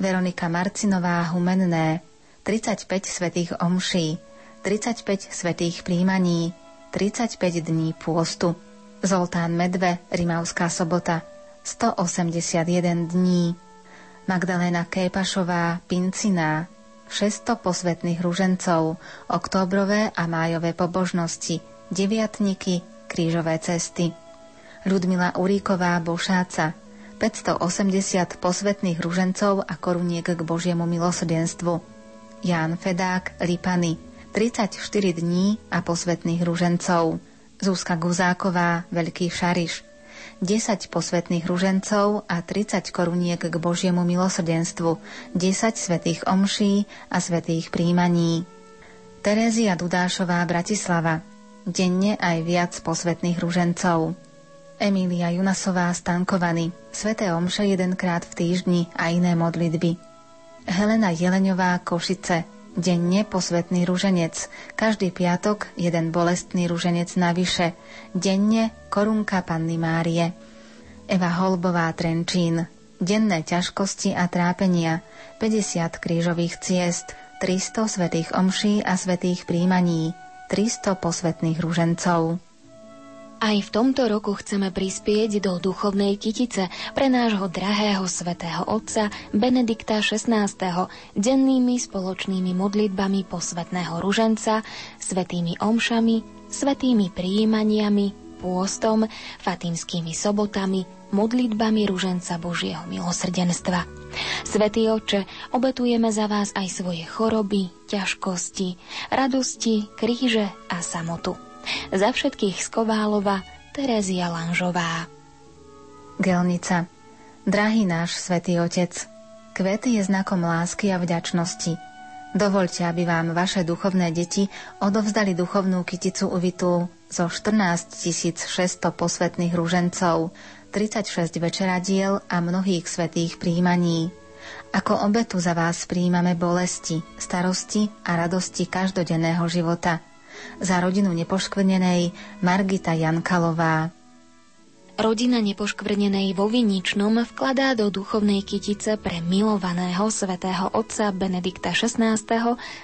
Veronika Marcinová Humenné, 35 svetých omší, 35 svetých príjmaní, 35 dní pôstu. Zoltán Medve, Rimavská sobota, 181 dní. Magdalena Képašová, Pinciná, 600 posvetných ružencov, októbrové a májové pobožnosti, deviatniky, krížové cesty. Ľudmila Uríková, Bošáca, 580 posvetných ružencov a koruniek k Božiemu milosrdenstvu. Ján Fedák, Lipany, 34 dní a posvetných ružencov. Zúska Guzáková, Veľký Šariš, 10 posvetných ružencov a 30 koruniek k Božiemu milosrdenstvu, 10 svetých omší a svetých príjmaní. Terézia Dudášová, Bratislava. Denne aj viac posvetných ružencov. Emília Junasová, Stankovany. Sveté omše jedenkrát v týždni a iné modlitby. Helena Jeleňová, Košice denne posvetný ruženec, každý piatok jeden bolestný ruženec navyše, denne korunka Panny Márie. Eva Holbová Trenčín, denné ťažkosti a trápenia, 50 krížových ciest, 300 svetých omší a svetých príjmaní, 300 posvetných ružencov. Aj v tomto roku chceme prispieť do duchovnej kytice pre nášho drahého svätého Otca Benedikta XVI. dennými spoločnými modlitbami posvetného ruženca, svetými omšami, svetými prijímaniami, pôstom, fatimskými sobotami, modlitbami ruženca Božieho milosrdenstva. Svetý oče, obetujeme za vás aj svoje choroby, ťažkosti, radosti, kríže a samotu. Za všetkých z Koválova Terezia Lanžová. Gelnica. Drahý náš svätý Otec, kvet je znakom lásky a vďačnosti. Dovolte, aby vám vaše duchovné deti odovzdali duchovnú kyticu uvitú zo 14 600 posvetných rúžencov, 36 večeradiel a mnohých svetých príjmaní. Ako obetu za vás príjmame bolesti, starosti a radosti každodenného života – za rodinu nepoškvrnenej Margita Jankalová. Rodina nepoškvrnenej vo Viničnom vkladá do duchovnej kytice pre milovaného svätého otca Benedikta XVI.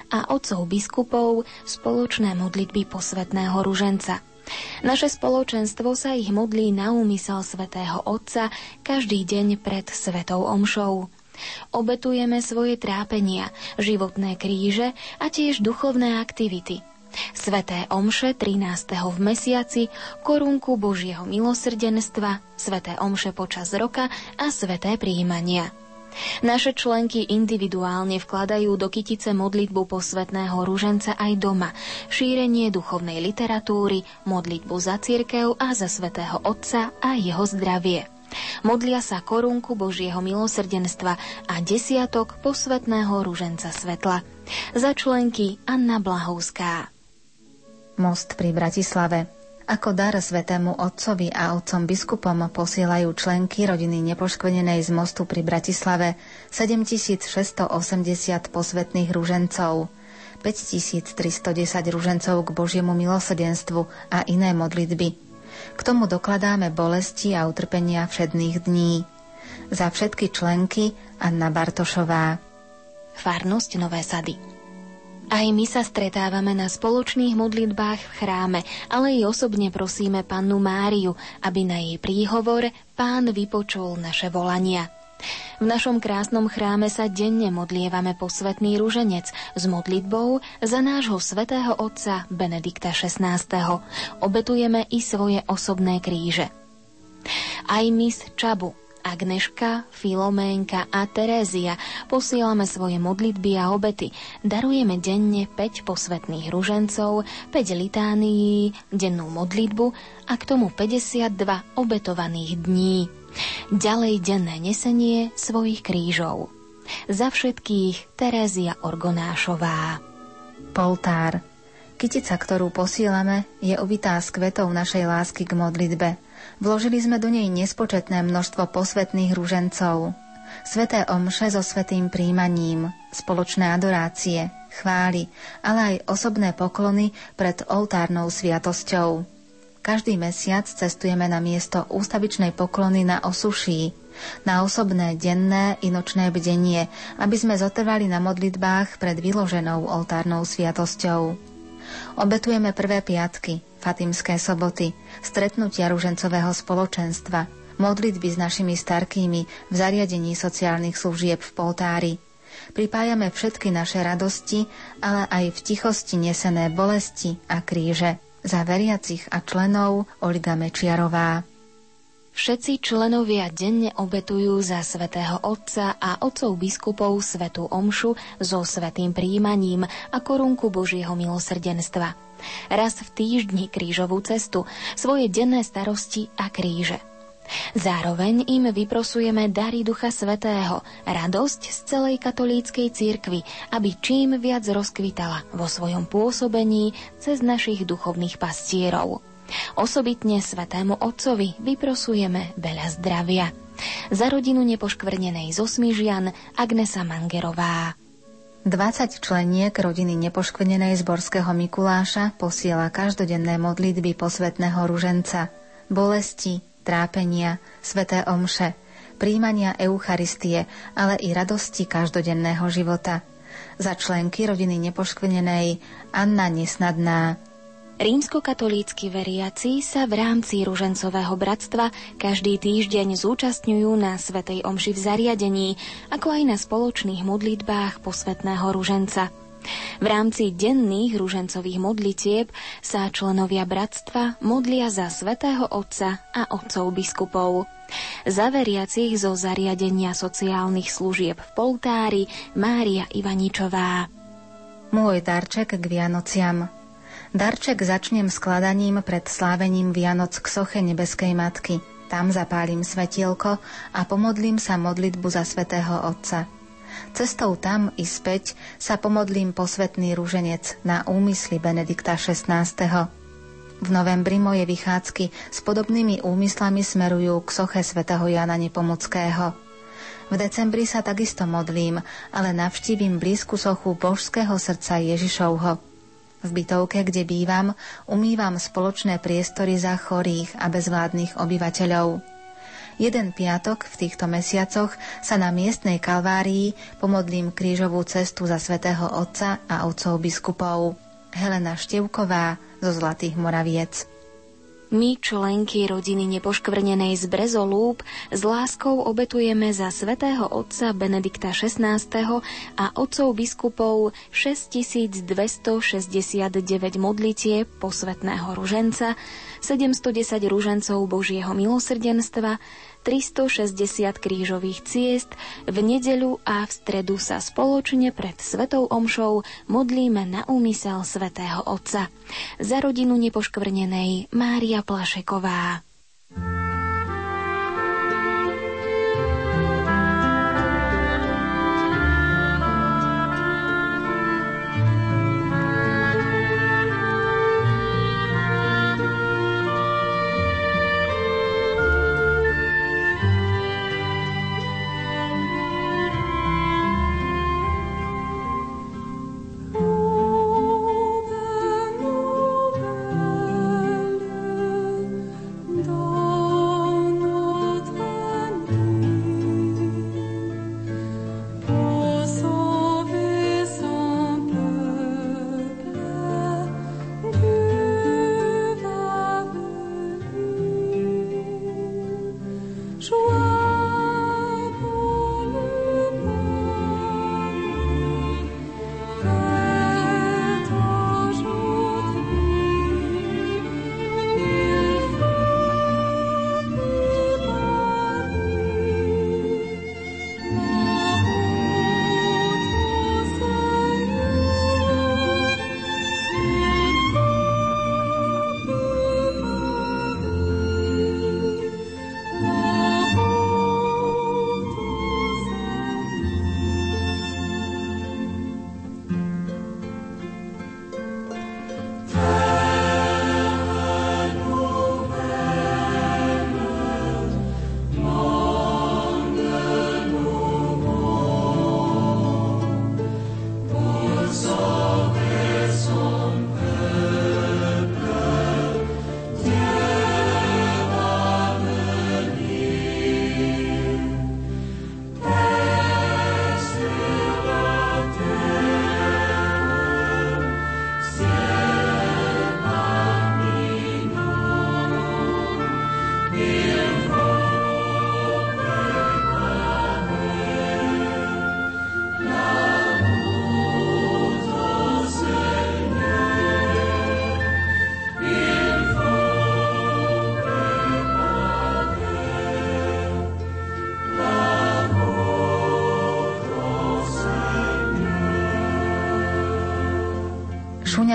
a otcov biskupov spoločné modlitby posvetného ruženca. Naše spoločenstvo sa ich modlí na úmysel svätého Otca každý deň pred Svetou Omšou. Obetujeme svoje trápenia, životné kríže a tiež duchovné aktivity. Sveté omše 13. v mesiaci, korunku Božieho milosrdenstva, sveté omše počas roka a sveté príjmania. Naše členky individuálne vkladajú do kytice modlitbu posvetného ruženca aj doma, šírenie duchovnej literatúry, modlitbu za církev a za svetého Otca a jeho zdravie. Modlia sa korunku Božieho milosrdenstva a desiatok posvetného ruženca svetla. Za členky Anna Blahovská. Most pri Bratislave ako dar svetému otcovi a otcom biskupom posielajú členky rodiny nepoškvenenej z mostu pri Bratislave 7680 posvetných ružencov, 5310 ružencov k Božiemu milosrdenstvu a iné modlitby. K tomu dokladáme bolesti a utrpenia všedných dní. Za všetky členky Anna Bartošová. Farnosť Nové Sady. Aj my sa stretávame na spoločných modlitbách v chráme, ale i osobne prosíme pannu Máriu, aby na jej príhovor pán vypočul naše volania. V našom krásnom chráme sa denne modlievame posvetný ruženec s modlitbou za nášho svätého otca Benedikta XVI. Obetujeme i svoje osobné kríže. Aj mis Čabu, Agneška, Filoménka a Terézia posielame svoje modlitby a obety. Darujeme denne 5 posvetných ružencov, 5 litánií, dennú modlitbu a k tomu 52 obetovaných dní. Ďalej denné nesenie svojich krížov. Za všetkých Terézia Orgonášová. Poltár. Kytica, ktorú posílame, je ubitá s kvetou našej lásky k modlitbe – Vložili sme do nej nespočetné množstvo posvetných rúžencov, sveté omše so svetým príjmaním, spoločné adorácie, chvály, ale aj osobné poklony pred oltárnou sviatosťou. Každý mesiac cestujeme na miesto ústavičnej poklony na Osuší, na osobné denné i nočné bdenie, aby sme zotrvali na modlitbách pred vyloženou oltárnou sviatosťou. Obetujeme prvé piatky, Fatimské soboty, stretnutia ružencového spoločenstva, modlitby s našimi starkými v zariadení sociálnych služieb v Poltári. Pripájame všetky naše radosti, ale aj v tichosti nesené bolesti a kríže. Za veriacich a členov Olga Mečiarová. Všetci členovia denne obetujú za svätého Otca a otcov biskupov svetú omšu so svetým príjmaním a korunku Božieho milosrdenstva raz v týždni krížovú cestu, svoje denné starosti a kríže. Zároveň im vyprosujeme dary Ducha Svetého, radosť z celej katolíckej cirkvi, aby čím viac rozkvitala vo svojom pôsobení cez našich duchovných pastierov. Osobitne Svetému Otcovi vyprosujeme veľa zdravia. Za rodinu nepoškvrnenej zosmižian Agnesa Mangerová. 20 členiek rodiny nepoškvrnenej zborského Mikuláša posiela každodenné modlitby posvetného ruženca, bolesti, trápenia, sveté omše, príjmania Eucharistie, ale i radosti každodenného života. Za členky rodiny nepoškvrnenej Anna Nesnadná, Rímskokatolícky veriaci sa v rámci ružencového bratstva každý týždeň zúčastňujú na Svetej Omši v zariadení, ako aj na spoločných modlitbách posvetného ruženca. V rámci denných ružencových modlitieb sa členovia bratstva modlia za svätého Otca a otcov biskupov. Za veriacich zo zariadenia sociálnych služieb v Poltári Mária Ivaničová. Môj darček k Vianociam – Darček začnem skladaním pred slávením Vianoc k soche nebeskej matky. Tam zapálim svetielko a pomodlím sa modlitbu za svätého Otca. Cestou tam i späť sa pomodlím posvetný rúženec na úmysly Benedikta XVI. V novembri moje vychádzky s podobnými úmyslami smerujú k soche svätého Jana Nepomockého. V decembri sa takisto modlím, ale navštívim blízku sochu Božského srdca Ježišovho. V bytovke, kde bývam, umývam spoločné priestory za chorých a bezvládnych obyvateľov. Jeden piatok v týchto mesiacoch sa na miestnej kalvárii pomodlím krížovú cestu za svätého Otca a otcov biskupov. Helena Števková zo Zlatých Moraviec. My, členky rodiny nepoškvrnenej z Brezolúb, s láskou obetujeme za svätého otca Benedikta XVI a otcov biskupov 6269 modlitie posvetného ruženca, 710 ružencov Božieho milosrdenstva, 360 krížových ciest, v nedeľu a v stredu sa spoločne pred Svetou Omšou modlíme na úmysel Svetého Otca. Za rodinu nepoškvrnenej Mária Plašeková.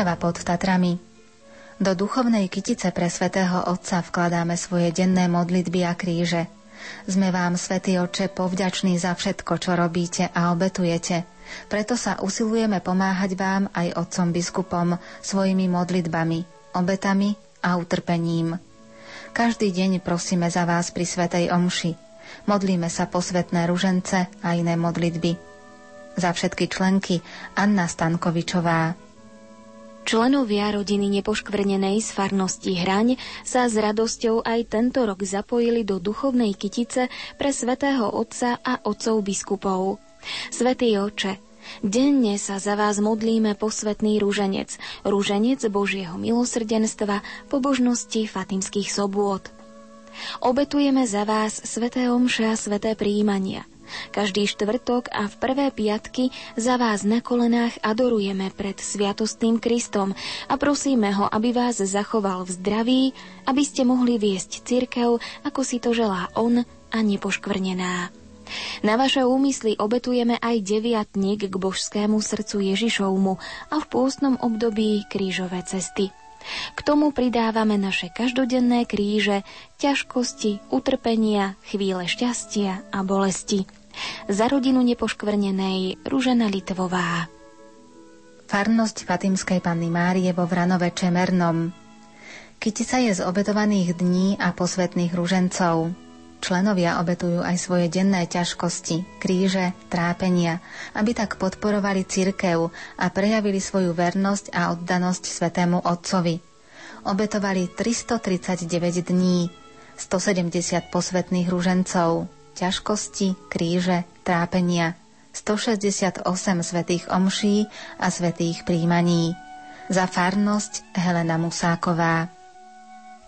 Šuňava pod Tatrami. Do duchovnej kytice pre svätého Otca vkladáme svoje denné modlitby a kríže. Sme vám, Svetý Oče, povďační za všetko, čo robíte a obetujete. Preto sa usilujeme pomáhať vám aj otcom biskupom svojimi modlitbami, obetami a utrpením. Každý deň prosíme za vás pri Svetej Omši. Modlíme sa posvetné ružence a iné modlitby. Za všetky členky Anna Stankovičová. Členovia rodiny nepoškvrnenej z farnosti Hraň sa s radosťou aj tento rok zapojili do duchovnej kytice pre svätého Otca a otcov biskupov. Svetý Oče, denne sa za vás modlíme posvetný rúženec, rúženec Božieho milosrdenstva, pobožnosti Fatimských sobôd. Obetujeme za vás sveté omše a sveté príjmania. Každý štvrtok a v prvé piatky za vás na kolenách adorujeme pred sviatostným Kristom a prosíme ho, aby vás zachoval v zdraví, aby ste mohli viesť cirkev, ako si to želá on a nepoškvrnená. Na vaše úmysly obetujeme aj deviatník k božskému srdcu Ježišovmu a v pôstnom období krížové cesty. K tomu pridávame naše každodenné kríže, ťažkosti, utrpenia, chvíle šťastia a bolesti. Za rodinu nepoškvrnenej Ružena Litvová. Farnosť Fatimskej Panny Márie vo Vranove Čemernom. Kytica je z obetovaných dní a posvetných ružencov. Členovia obetujú aj svoje denné ťažkosti, kríže, trápenia, aby tak podporovali cirkev a prejavili svoju vernosť a oddanosť Svetému Otcovi. Obetovali 339 dní, 170 posvetných ružencov, ťažkosti, kríže, trápenia, 168 svetých omší a svetých príjmaní. Za farnosť Helena Musáková.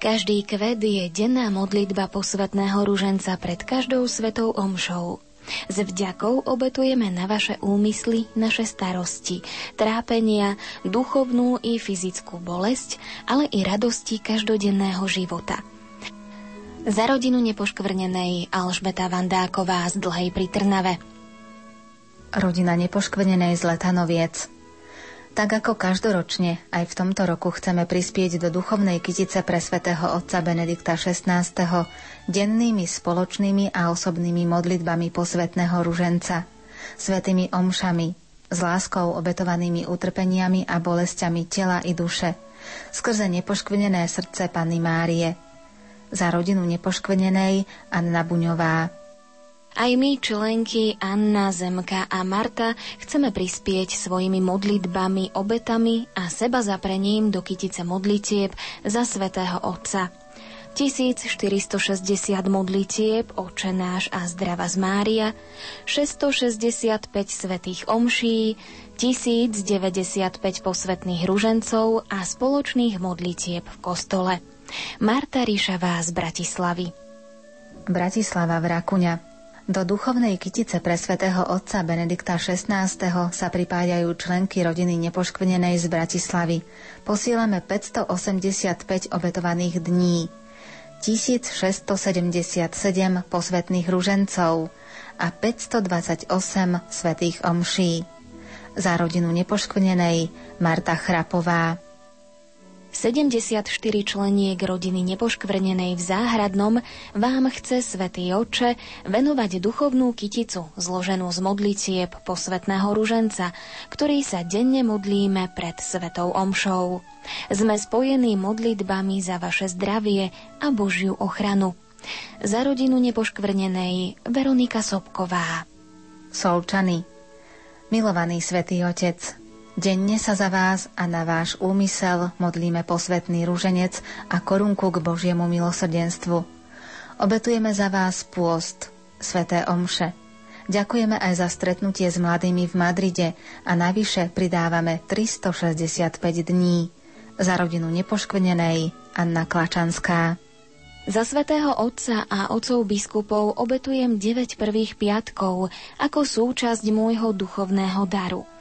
Každý kvet je denná modlitba posvetného ruženca pred každou svetou omšou. S vďakou obetujeme na vaše úmysly, naše starosti, trápenia, duchovnú i fyzickú bolesť, ale i radosti každodenného života. Za rodinu nepoškvrnenej Alžbeta Vandáková z Dlhej pri Trnave. Rodina nepoškvrnenej z Letanoviec. Tak ako každoročne, aj v tomto roku chceme prispieť do duchovnej kytice pre svätého otca Benedikta XVI. dennými spoločnými a osobnými modlitbami posvetného ruženca, svetými omšami, s láskou obetovanými utrpeniami a bolestiami tela i duše, skrze nepoškvrnené srdce Panny Márie. Za rodinu nepoškvrnenej Anna Buňová. Aj my, členky Anna, Zemka a Marta, chceme prispieť svojimi modlitbami, obetami a seba zaprením do kytice modlitieb za svätého Otca. 1460 modlitieb, Oče náš a zdrava z Mária, 665 svetých omší, 1095 posvetných ružencov a spoločných modlitieb v kostole. Marta Ríšavá z Bratislavy. Bratislava v Rakuňa. Do duchovnej kytice pre svätého otca Benedikta XVI. sa pripájajú členky rodiny nepoškvrnenej z Bratislavy. Posielame 585 obetovaných dní, 1677 posvetných ružencov a 528 svetých omší. Za rodinu nepoškvrnenej Marta Chrapová. 74 členiek rodiny nepoškvrnenej v Záhradnom vám chce Svetý Oče venovať duchovnú kyticu zloženú z modlitieb posvetného ruženca, ktorý sa denne modlíme pred Svetou Omšou. Sme spojení modlitbami za vaše zdravie a Božiu ochranu. Za rodinu nepoškvrnenej Veronika Sobková. Solčany Milovaný Svetý Otec, Denne sa za vás a na váš úmysel modlíme posvetný rúženec a korunku k Božiemu milosrdenstvu. Obetujeme za vás pôst, sveté omše. Ďakujeme aj za stretnutie s mladými v Madride a navyše pridávame 365 dní. Za rodinu nepoškvrnenej Anna Klačanská. Za svätého Otca a otcov biskupov obetujem 9 prvých piatkov ako súčasť môjho duchovného daru –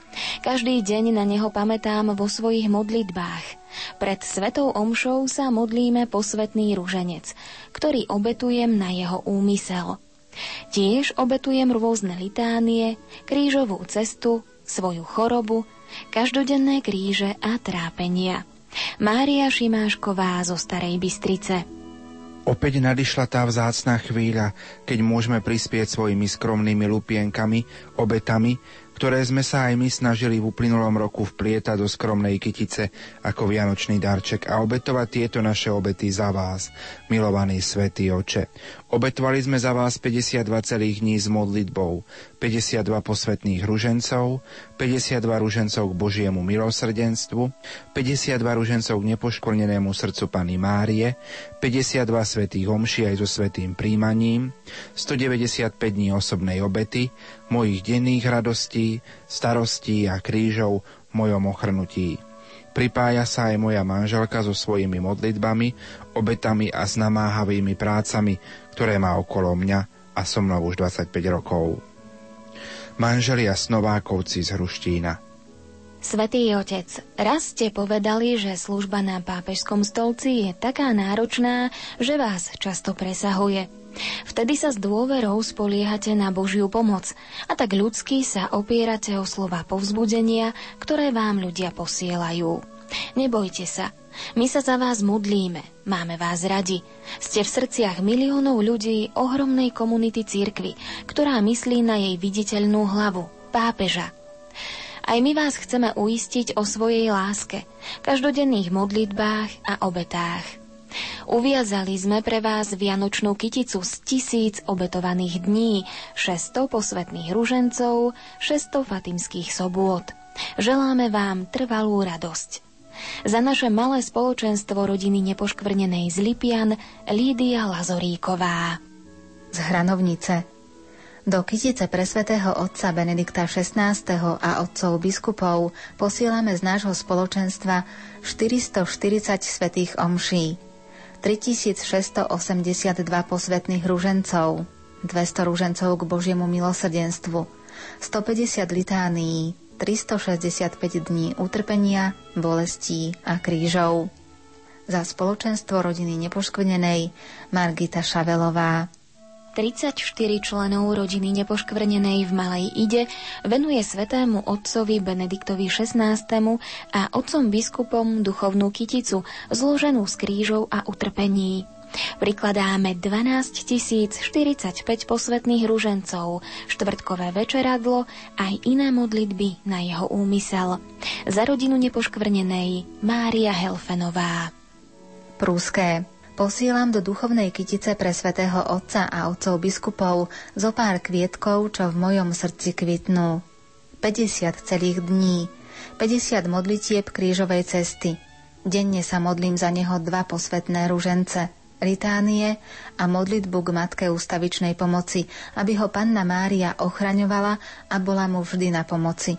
každý deň na neho pamätám vo svojich modlitbách. Pred svetou omšou sa modlíme posvetný ruženec, ktorý obetujem na jeho úmysel. Tiež obetujem rôzne litánie, krížovú cestu, svoju chorobu, každodenné kríže a trápenia. Mária Šimášková zo Starej Bystrice. Opäť nadišla tá vzácná chvíľa, keď môžeme prispieť svojimi skromnými lupienkami, obetami ktoré sme sa aj my snažili v uplynulom roku vplietať do skromnej kytice ako vianočný darček a obetovať tieto naše obety za vás, milovaný svätý Oče. Obetovali sme za vás 52 celých dní s modlitbou, 52 posvetných ružencov, 52 ružencov k Božiemu milosrdenstvu, 52 ružencov k nepoškvrnenému srdcu Pany Márie, 52 svetých omší aj so svetým príjmaním, 195 dní osobnej obety, mojich denných radostí, starostí a krížov v mojom ochrnutí. Pripája sa aj moja manželka so svojimi modlitbami, obetami a s namáhavými prácami, ktoré má okolo mňa a so mnou už 25 rokov. Manželia Snovákovci z Hruštína Svetý otec, raz ste povedali, že služba na pápežskom stolci je taká náročná, že vás často presahuje. Vtedy sa s dôverou spoliehate na Božiu pomoc a tak ľudsky sa opierate o slova povzbudenia, ktoré vám ľudia posielajú. Nebojte sa, my sa za vás modlíme, máme vás radi. Ste v srdciach miliónov ľudí ohromnej komunity církvy, ktorá myslí na jej viditeľnú hlavu, pápeža. Aj my vás chceme uistiť o svojej láske, každodenných modlitbách a obetách. Uviazali sme pre vás vianočnú kyticu z tisíc obetovaných dní, 600 posvetných ružencov, 600 fatimských sobôt. Želáme vám trvalú radosť. Za naše malé spoločenstvo rodiny nepoškvrnenej z Lipian Lídia Lazoríková. Z Hranovnice do kytice pre svätého otca Benedikta XVI. a otcov biskupov posielame z nášho spoločenstva 440 svetých omší. 3682 posvetných ružencov, 200 ružencov k Božiemu milosrdenstvu, 150 litánií, 365 dní utrpenia, bolestí a krížov. Za spoločenstvo rodiny nepoškvrnenej Margita Šavelová. 34 členov rodiny nepoškvrnenej v Malej Ide venuje svetému otcovi Benediktovi XVI a otcom biskupom duchovnú kyticu, zloženú z krížov a utrpení. Prikladáme 12 045 posvetných ružencov, štvrtkové večeradlo aj iné modlitby na jeho úmysel. Za rodinu nepoškvrnenej Mária Helfenová. Prúské. Posielam do duchovnej kytice pre svätého Otca a otcov biskupov zo pár kvietkov, čo v mojom srdci kvitnú. 50 celých dní, 50 modlitieb krížovej cesty. Denne sa modlím za neho dva posvetné ružence, litánie a modlitbu k Matke ústavičnej pomoci, aby ho Panna Mária ochraňovala a bola mu vždy na pomoci.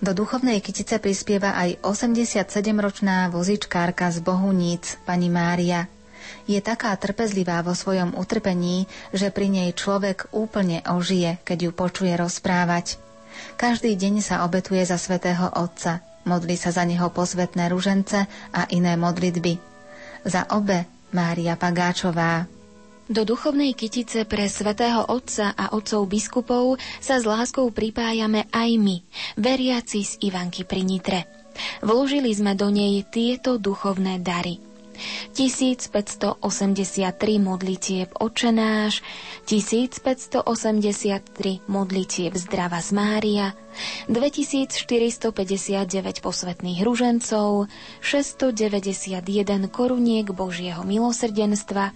Do duchovnej kytice prispieva aj 87-ročná vozičkárka z Bohuníc, pani Mária, je taká trpezlivá vo svojom utrpení, že pri nej človek úplne ožije, keď ju počuje rozprávať. Každý deň sa obetuje za svätého Otca, modlí sa za neho posvetné ružence a iné modlitby. Za obe Mária Pagáčová. Do duchovnej kytice pre svätého Otca a otcov biskupov sa s láskou pripájame aj my, veriaci z Ivanky pri Nitre. Vložili sme do nej tieto duchovné dary – 1583 modlitieb očenáš, 1583 modlitieb zdrava z Mária, 2459 posvetných ružencov, 691 koruniek Božieho milosrdenstva,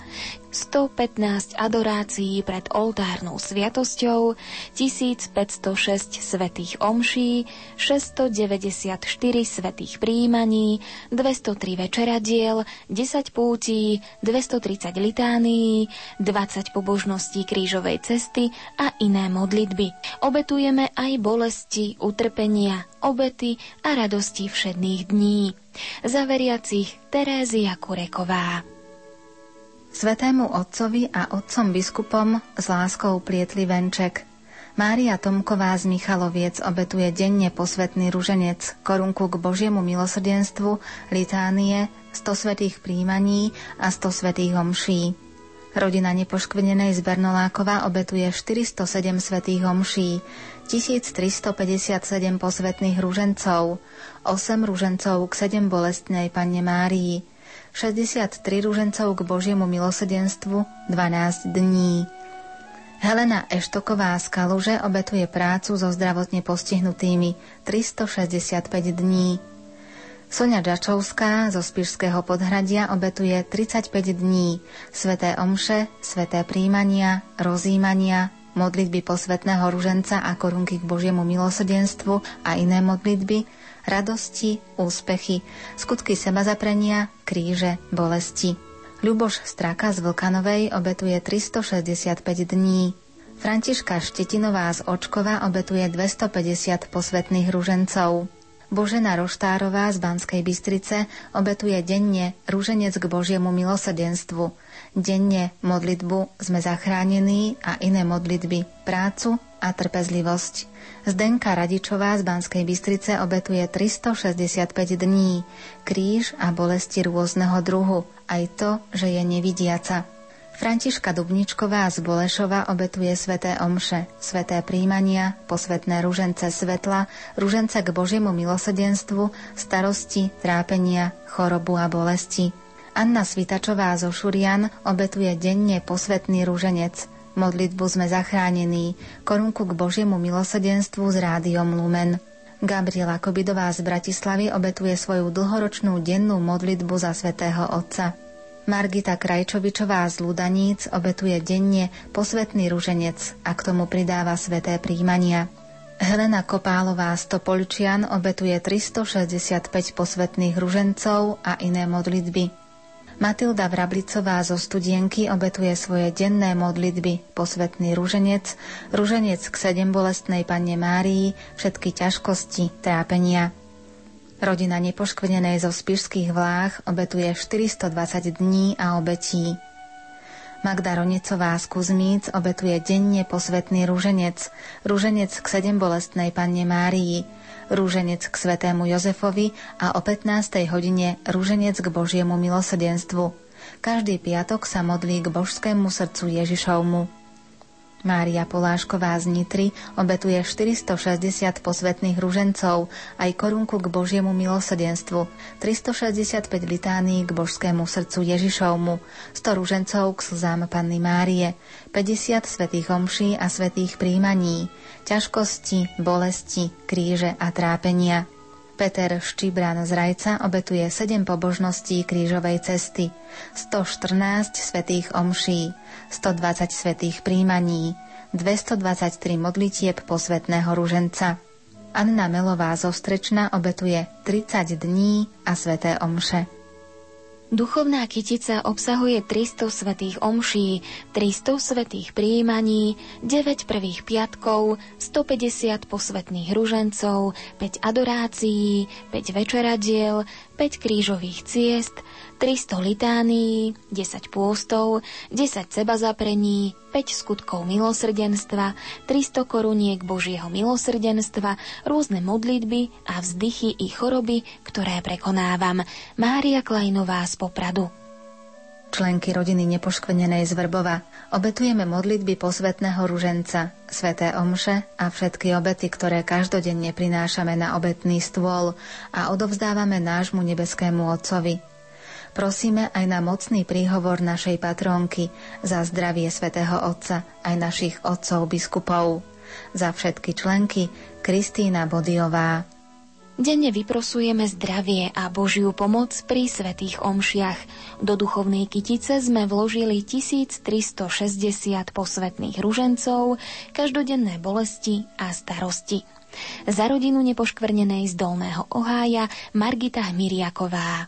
115 adorácií pred oltárnou sviatosťou, 1506 svetých omší, 694 svetých príjmaní, 203 večeradiel, 10 pútí, 230 litánií, 20 pobožností krížovej cesty a iné modlitby. Obetujeme aj bolesti, utrpenia, obety a radosti všedných dní. Za veriacich Terézia Kureková. Svetému otcovi a otcom biskupom s láskou plietli venček. Mária Tomková z Michaloviec obetuje denne posvetný ruženec, korunku k Božiemu milosrdenstvu, litánie, 100 svetých príjmaní a 100 svetých homší. Rodina nepoškvrnenej z Bernolákova obetuje 407 svetých homší, 1357 posvetných ružencov, 8 ružencov k 7 bolestnej Panne Márii, 63 ružencov k Božiemu milosedenstvu 12 dní. Helena Eštoková z Kaluže obetuje prácu so zdravotne postihnutými 365 dní. Sonia Čačovská zo Spišského podhradia obetuje 35 dní sveté omše, sveté príjmania, rozímania, modlitby posvetného ruženca a korunky k Božiemu milosrdenstvu a iné modlitby, radosti, úspechy, skutky sebazaprenia, kríže, bolesti. Ľuboš Straka z Vlkanovej obetuje 365 dní. Františka Štetinová z Očkova obetuje 250 posvetných ružencov. Božena Roštárová z Banskej Bystrice obetuje denne rúženec k Božiemu milosrdenstvu. Denne modlitbu sme zachránení a iné modlitby, prácu a trpezlivosť. Zdenka Radičová z Banskej Bystrice obetuje 365 dní, kríž a bolesti rôzneho druhu, aj to, že je nevidiaca. Františka Dubničková z Bolešova obetuje sveté omše, sveté príjmania, posvetné ružence svetla, ružence k Božiemu milosedenstvu, starosti, trápenia, chorobu a bolesti. Anna Svitačová zo Šurian obetuje denne posvetný ruženec, modlitbu sme zachránení, korunku k Božiemu milosedenstvu s rádiom Lumen. Gabriela Kobidová z Bratislavy obetuje svoju dlhoročnú dennú modlitbu za svätého Otca. Margita Krajčovičová z Ludaníc obetuje denne posvetný ruženec a k tomu pridáva sveté príjmania. Helena Kopálová z Topoličian obetuje 365 posvetných ružencov a iné modlitby. Matilda Vrablicová zo Studienky obetuje svoje denné modlitby, posvetný ruženec, ruženec k sedem bolestnej panne Márii, všetky ťažkosti, trápenia. Rodina nepoškvrnenej zo spišských vláh obetuje 420 dní a obetí. Magda Ronecová z Kuzmíc obetuje denne posvetný rúženec, rúženec k sedem bolestnej panne Márii, rúženec k svetému Jozefovi a o 15. hodine rúženec k Božiemu milosrdenstvu. Každý piatok sa modlí k božskému srdcu Ježišovmu. Mária Polášková z Nitry obetuje 460 posvetných ružencov, aj korunku k Božiemu milosrdenstvu, 365 litánií k božskému srdcu Ježišovmu, 100 ružencov k slzám Panny Márie, 50 svetých omší a svetých príjmaní, ťažkosti, bolesti, kríže a trápenia. Peter Štibran z Rajca obetuje 7 pobožností krížovej cesty, 114 svetých omší, 120 svetých príjmaní, 223 modlitieb posvetného ruženca. Anna Melová zo Strečna obetuje 30 dní a sveté omše. Duchovná kytica obsahuje 300 svetých omší, 300 svetých príjmaní, 9 prvých piatkov, 150 posvetných ružencov, 5 adorácií, 5 večeradiel, 5 krížových ciest, 300 litánií, 10 pôstov, 10 seba zaprení, 5 skutkov milosrdenstva, 300 koruniek Božieho milosrdenstva, rôzne modlitby a vzdychy i choroby, ktoré prekonávam. Mária Klajnová z Popradu. Členky rodiny nepoškvenenej z Vrbova obetujeme modlitby posvetného ruženca, sveté omše a všetky obety, ktoré každodenne prinášame na obetný stôl a odovzdávame nášmu nebeskému Otcovi. Prosíme aj na mocný príhovor našej patrónky za zdravie svätého Otca aj našich otcov biskupov. Za všetky členky Kristýna Bodiová. Denne vyprosujeme zdravie a Božiu pomoc pri svetých omšiach. Do duchovnej kytice sme vložili 1360 posvetných ružencov, každodenné bolesti a starosti. Za rodinu nepoškvrnenej z Dolného Ohája Margita Hmiriaková.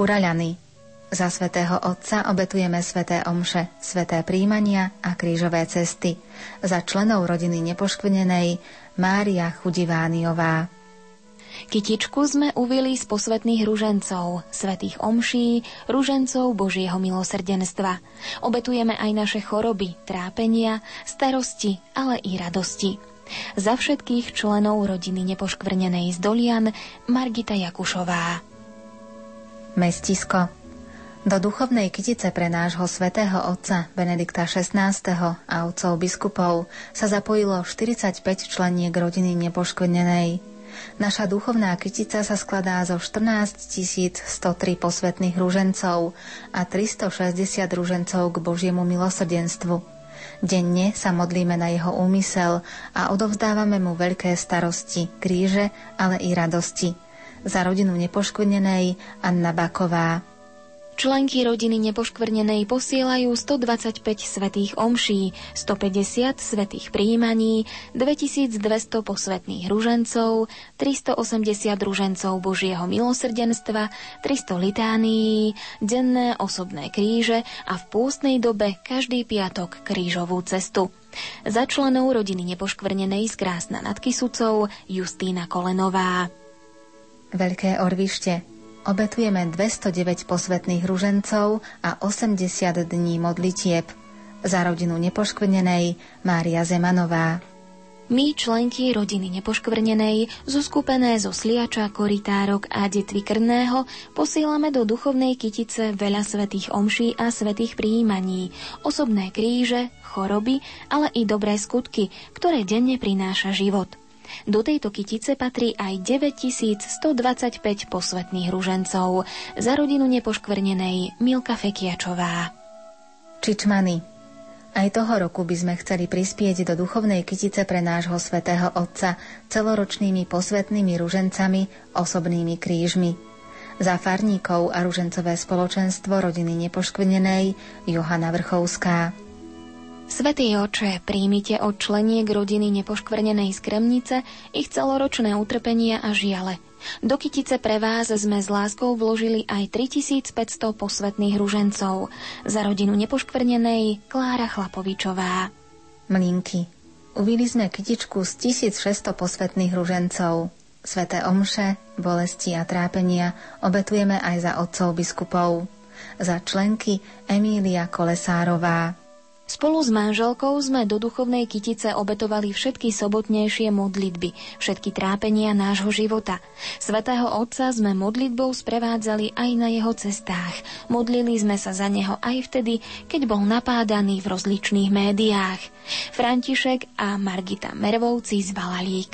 Kuraľany. Za svätého Otca obetujeme sväté omše, sväté príjmania a krížové cesty. Za členov rodiny nepoškvrnenej Mária Chudivániová. Kytičku sme uvili z posvetných ružencov, svetých omší, ružencov Božieho milosrdenstva. Obetujeme aj naše choroby, trápenia, starosti, ale i radosti. Za všetkých členov rodiny nepoškvrnenej z Dolian Margita Jakušová. Mestisko. Do duchovnej kytice pre nášho svätého otca Benedikta XVI. a otcov biskupov sa zapojilo 45 členiek rodiny nepoškvrnenej. Naša duchovná kytica sa skladá zo 14 103 posvetných rúžencov a 360 rúžencov k Božiemu milosrdenstvu. Denne sa modlíme na jeho úmysel a odovzdávame mu veľké starosti, kríže, ale i radosti – za rodinu nepoškvrnenej Anna Baková. Členky rodiny nepoškvrnenej posielajú 125 svetých omší, 150 svetých príjmaní, 2200 posvetných ružencov, 380 ružencov Božieho milosrdenstva, 300 litánií, denné osobné kríže a v pústnej dobe každý piatok krížovú cestu. Za členov rodiny nepoškvrnenej z Krásna nad Kisucou Justína Kolenová. Veľké Orvište obetujeme 209 posvetných ružencov a 80 dní modlitieb. Za rodinu nepoškvrnenej Mária Zemanová. My, členky rodiny nepoškvrnenej, zoskupené zo sliača, koritárok a detvy krného, posielame do duchovnej kytice veľa svetých omší a svetých prijímaní, osobné kríže, choroby, ale i dobré skutky, ktoré denne prináša život. Do tejto kytice patrí aj 9125 posvetných ružencov za rodinu nepoškvrnenej Milka Fekiačová. Čičmany aj toho roku by sme chceli prispieť do duchovnej kytice pre nášho svätého Otca celoročnými posvetnými ružencami, osobnými krížmi. Za farníkov a ružencové spoločenstvo rodiny nepoškvrnenej Johana Vrchovská. Svetý oče, príjmite od členiek rodiny nepoškvrnenej z Kremnice ich celoročné utrpenia a žiale. Do kytice pre vás sme s láskou vložili aj 3500 posvetných ružencov. Za rodinu nepoškvrnenej Klára Chlapovičová. Mlinky. Uvili sme kytičku z 1600 posvetných ružencov. Sveté omše, bolesti a trápenia obetujeme aj za otcov biskupov. Za členky Emília Kolesárová. Spolu s manželkou sme do duchovnej kytice obetovali všetky sobotnejšie modlitby, všetky trápenia nášho života. Svetého Otca sme modlitbou sprevádzali aj na jeho cestách. Modlili sme sa za neho aj vtedy, keď bol napádaný v rozličných médiách. František a Margita Mervovci z Balalík.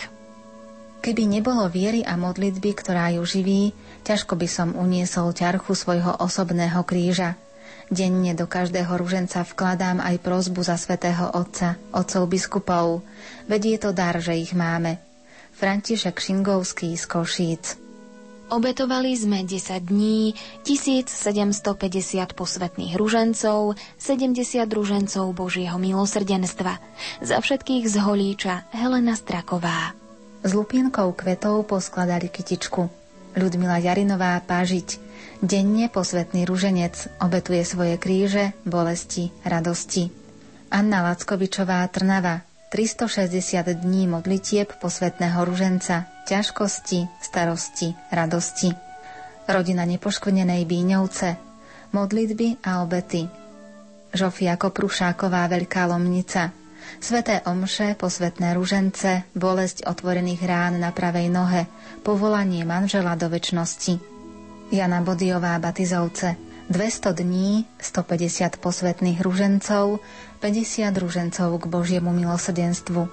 Keby nebolo viery a modlitby, ktorá ju živí, ťažko by som uniesol ťarchu svojho osobného kríža – Denne do každého ruženca vkladám aj prozbu za svätého Otca, otcov biskupov. Veď je to dar, že ich máme. František Šingovský z Košíc. Obetovali sme 10 dní, 1750 posvetných ružencov, 70 ružencov Božieho milosrdenstva. Za všetkých z Holíča Helena Straková. S lupienkou kvetov poskladali kytičku. Ľudmila Jarinová Pážiť, Denne posvetný ruženec obetuje svoje kríže, bolesti, radosti. Anna Lackovičová Trnava 360 dní modlitieb posvetného ruženca, ťažkosti, starosti, radosti. Rodina nepoškvrnenej Bíňovce, modlitby a obety. Žofia Koprušáková Veľká Lomnica, Sveté omše, posvetné ružence, bolesť otvorených rán na pravej nohe, povolanie manžela do väčšnosti. Jana Bodiová Batizovce. 200 dní, 150 posvetných ružencov, 50 ružencov k Božiemu milosrdenstvu.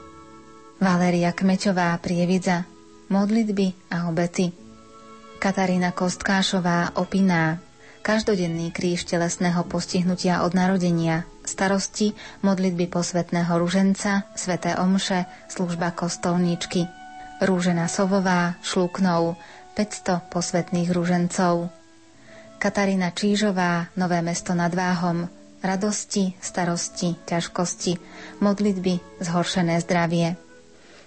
Valéria Kmeťová Prievidza. Modlitby a obety. Katarína Kostkášová Opiná. Každodenný kríž telesného postihnutia od narodenia, starosti, modlitby posvetného ruženca, sveté omše, služba kostolníčky. Rúžena Sovová, Šluknov, 500 posvetných ružencov. Katarína Čížová, Nové mesto nad Váhom, radosti, starosti, ťažkosti, modlitby, zhoršené zdravie.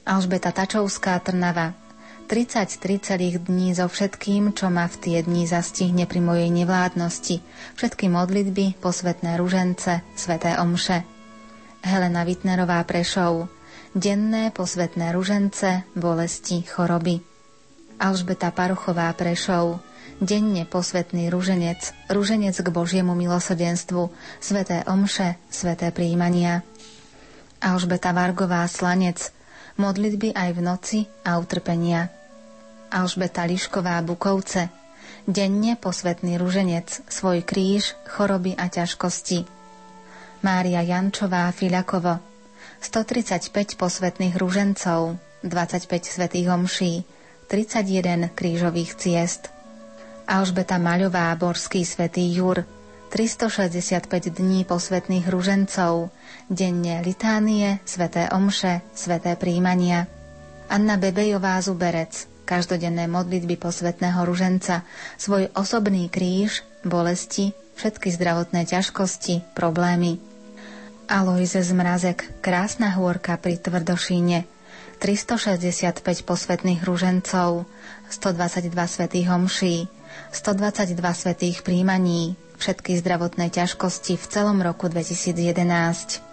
Alžbeta Tačovská Trnava, 33 celých dní so všetkým, čo ma v tie dni zastihne pri mojej nevládnosti, všetky modlitby, posvetné ružence, sveté omše. Helena Vitnerová Prešov, denné posvetné ružence, bolesti, choroby. Alžbeta Parochová Prešov, denne posvetný ruženec, ruženec k Božiemu milosrdenstvu, sveté omše, sveté príjmania. Alžbeta Vargová Slanec, modlitby aj v noci a utrpenia. Alžbeta Lišková Bukovce, denne posvetný ruženec, svoj kríž, choroby a ťažkosti. Mária Jančová Filakovo, 135 posvetných ružencov, 25 svetých omší, 31 krížových ciest. Alžbeta Maľová, Borský svätý Jur, 365 dní posvetných ružencov, denne litánie, sveté omše, sveté príjmania. Anna Bebejová Zuberec, každodenné modlitby posvetného ruženca, svoj osobný kríž, bolesti, všetky zdravotné ťažkosti, problémy. Aloise Zmrazek, krásna hôrka pri Tvrdošíne, 365 posvetných ružencov, 122 svetých homší, 122 svetých príjmaní, všetky zdravotné ťažkosti v celom roku 2011.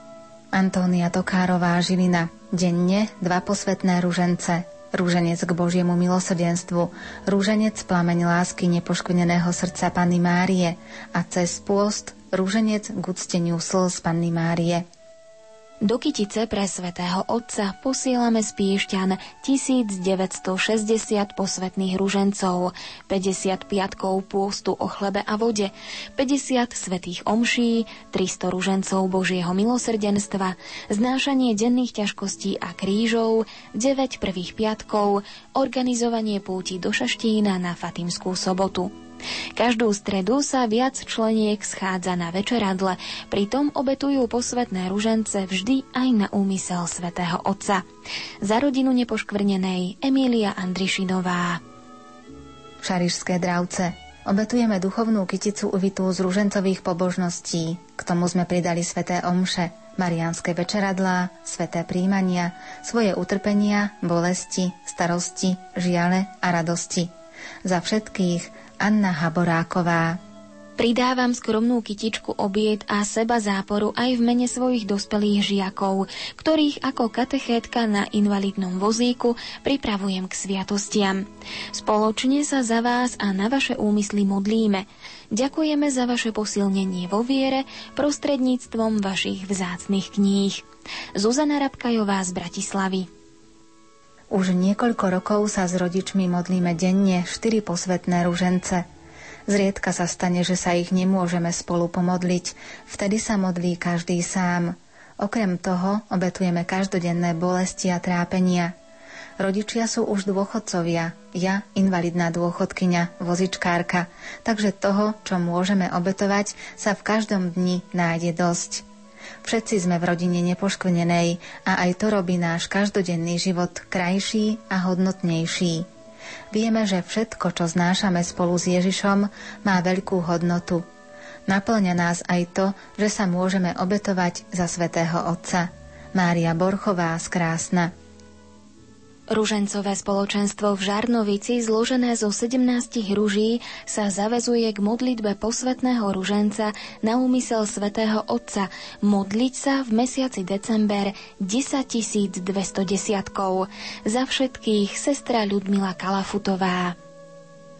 Antónia Tokárová Žilina. Denne dva posvetné ružence. Rúženec k Božiemu milosrdenstvu, rúženec plameň lásky nepoškvrneného srdca Panny Márie a cez pôst rúženec k ucteniu slz Panny Márie. Do Kytice pre svätého Otca posielame z Piešťan 1960 posvetných ružencov, 50 piatkov pôstu o chlebe a vode, 50 svetých omší, 300 ružencov Božieho milosrdenstva, znášanie denných ťažkostí a krížov, 9 prvých piatkov, organizovanie púti do Šaštína na Fatimskú sobotu. Každú stredu sa viac členiek schádza na večeradle, pritom obetujú posvetné ružence vždy aj na úmysel svätého Otca. Za rodinu nepoškvrnenej Emília Andrišinová. Šarišské dravce Obetujeme duchovnú kyticu uvitú z ružencových pobožností. K tomu sme pridali sveté omše, mariánske večeradlá, sveté príjmania, svoje utrpenia, bolesti, starosti, žiale a radosti. Za všetkých Anna Haboráková. Pridávam skromnú kytičku obied a seba záporu aj v mene svojich dospelých žiakov, ktorých ako katechétka na invalidnom vozíku pripravujem k sviatostiam. Spoločne sa za vás a na vaše úmysly modlíme. Ďakujeme za vaše posilnenie vo viere prostredníctvom vašich vzácnych kníh. Zuzana Rabkajová z Bratislavy. Už niekoľko rokov sa s rodičmi modlíme denne štyri posvetné ružence. Zriedka sa stane, že sa ich nemôžeme spolu pomodliť, vtedy sa modlí každý sám. Okrem toho obetujeme každodenné bolesti a trápenia. Rodičia sú už dôchodcovia, ja invalidná dôchodkyňa, vozičkárka, takže toho, čo môžeme obetovať, sa v každom dni nájde dosť. Všetci sme v rodine nepoškvrnenej a aj to robí náš každodenný život krajší a hodnotnejší. Vieme, že všetko, čo znášame spolu s Ježišom, má veľkú hodnotu. Naplňa nás aj to, že sa môžeme obetovať za svätého Otca. Mária Borchová z Krásna. Ružencové spoločenstvo v Žarnovici, zložené zo 17 ruží, sa zavezuje k modlitbe posvetného ruženca na úmysel svätého Otca. Modliť sa v mesiaci december 10 210 Za všetkých sestra Ľudmila Kalafutová.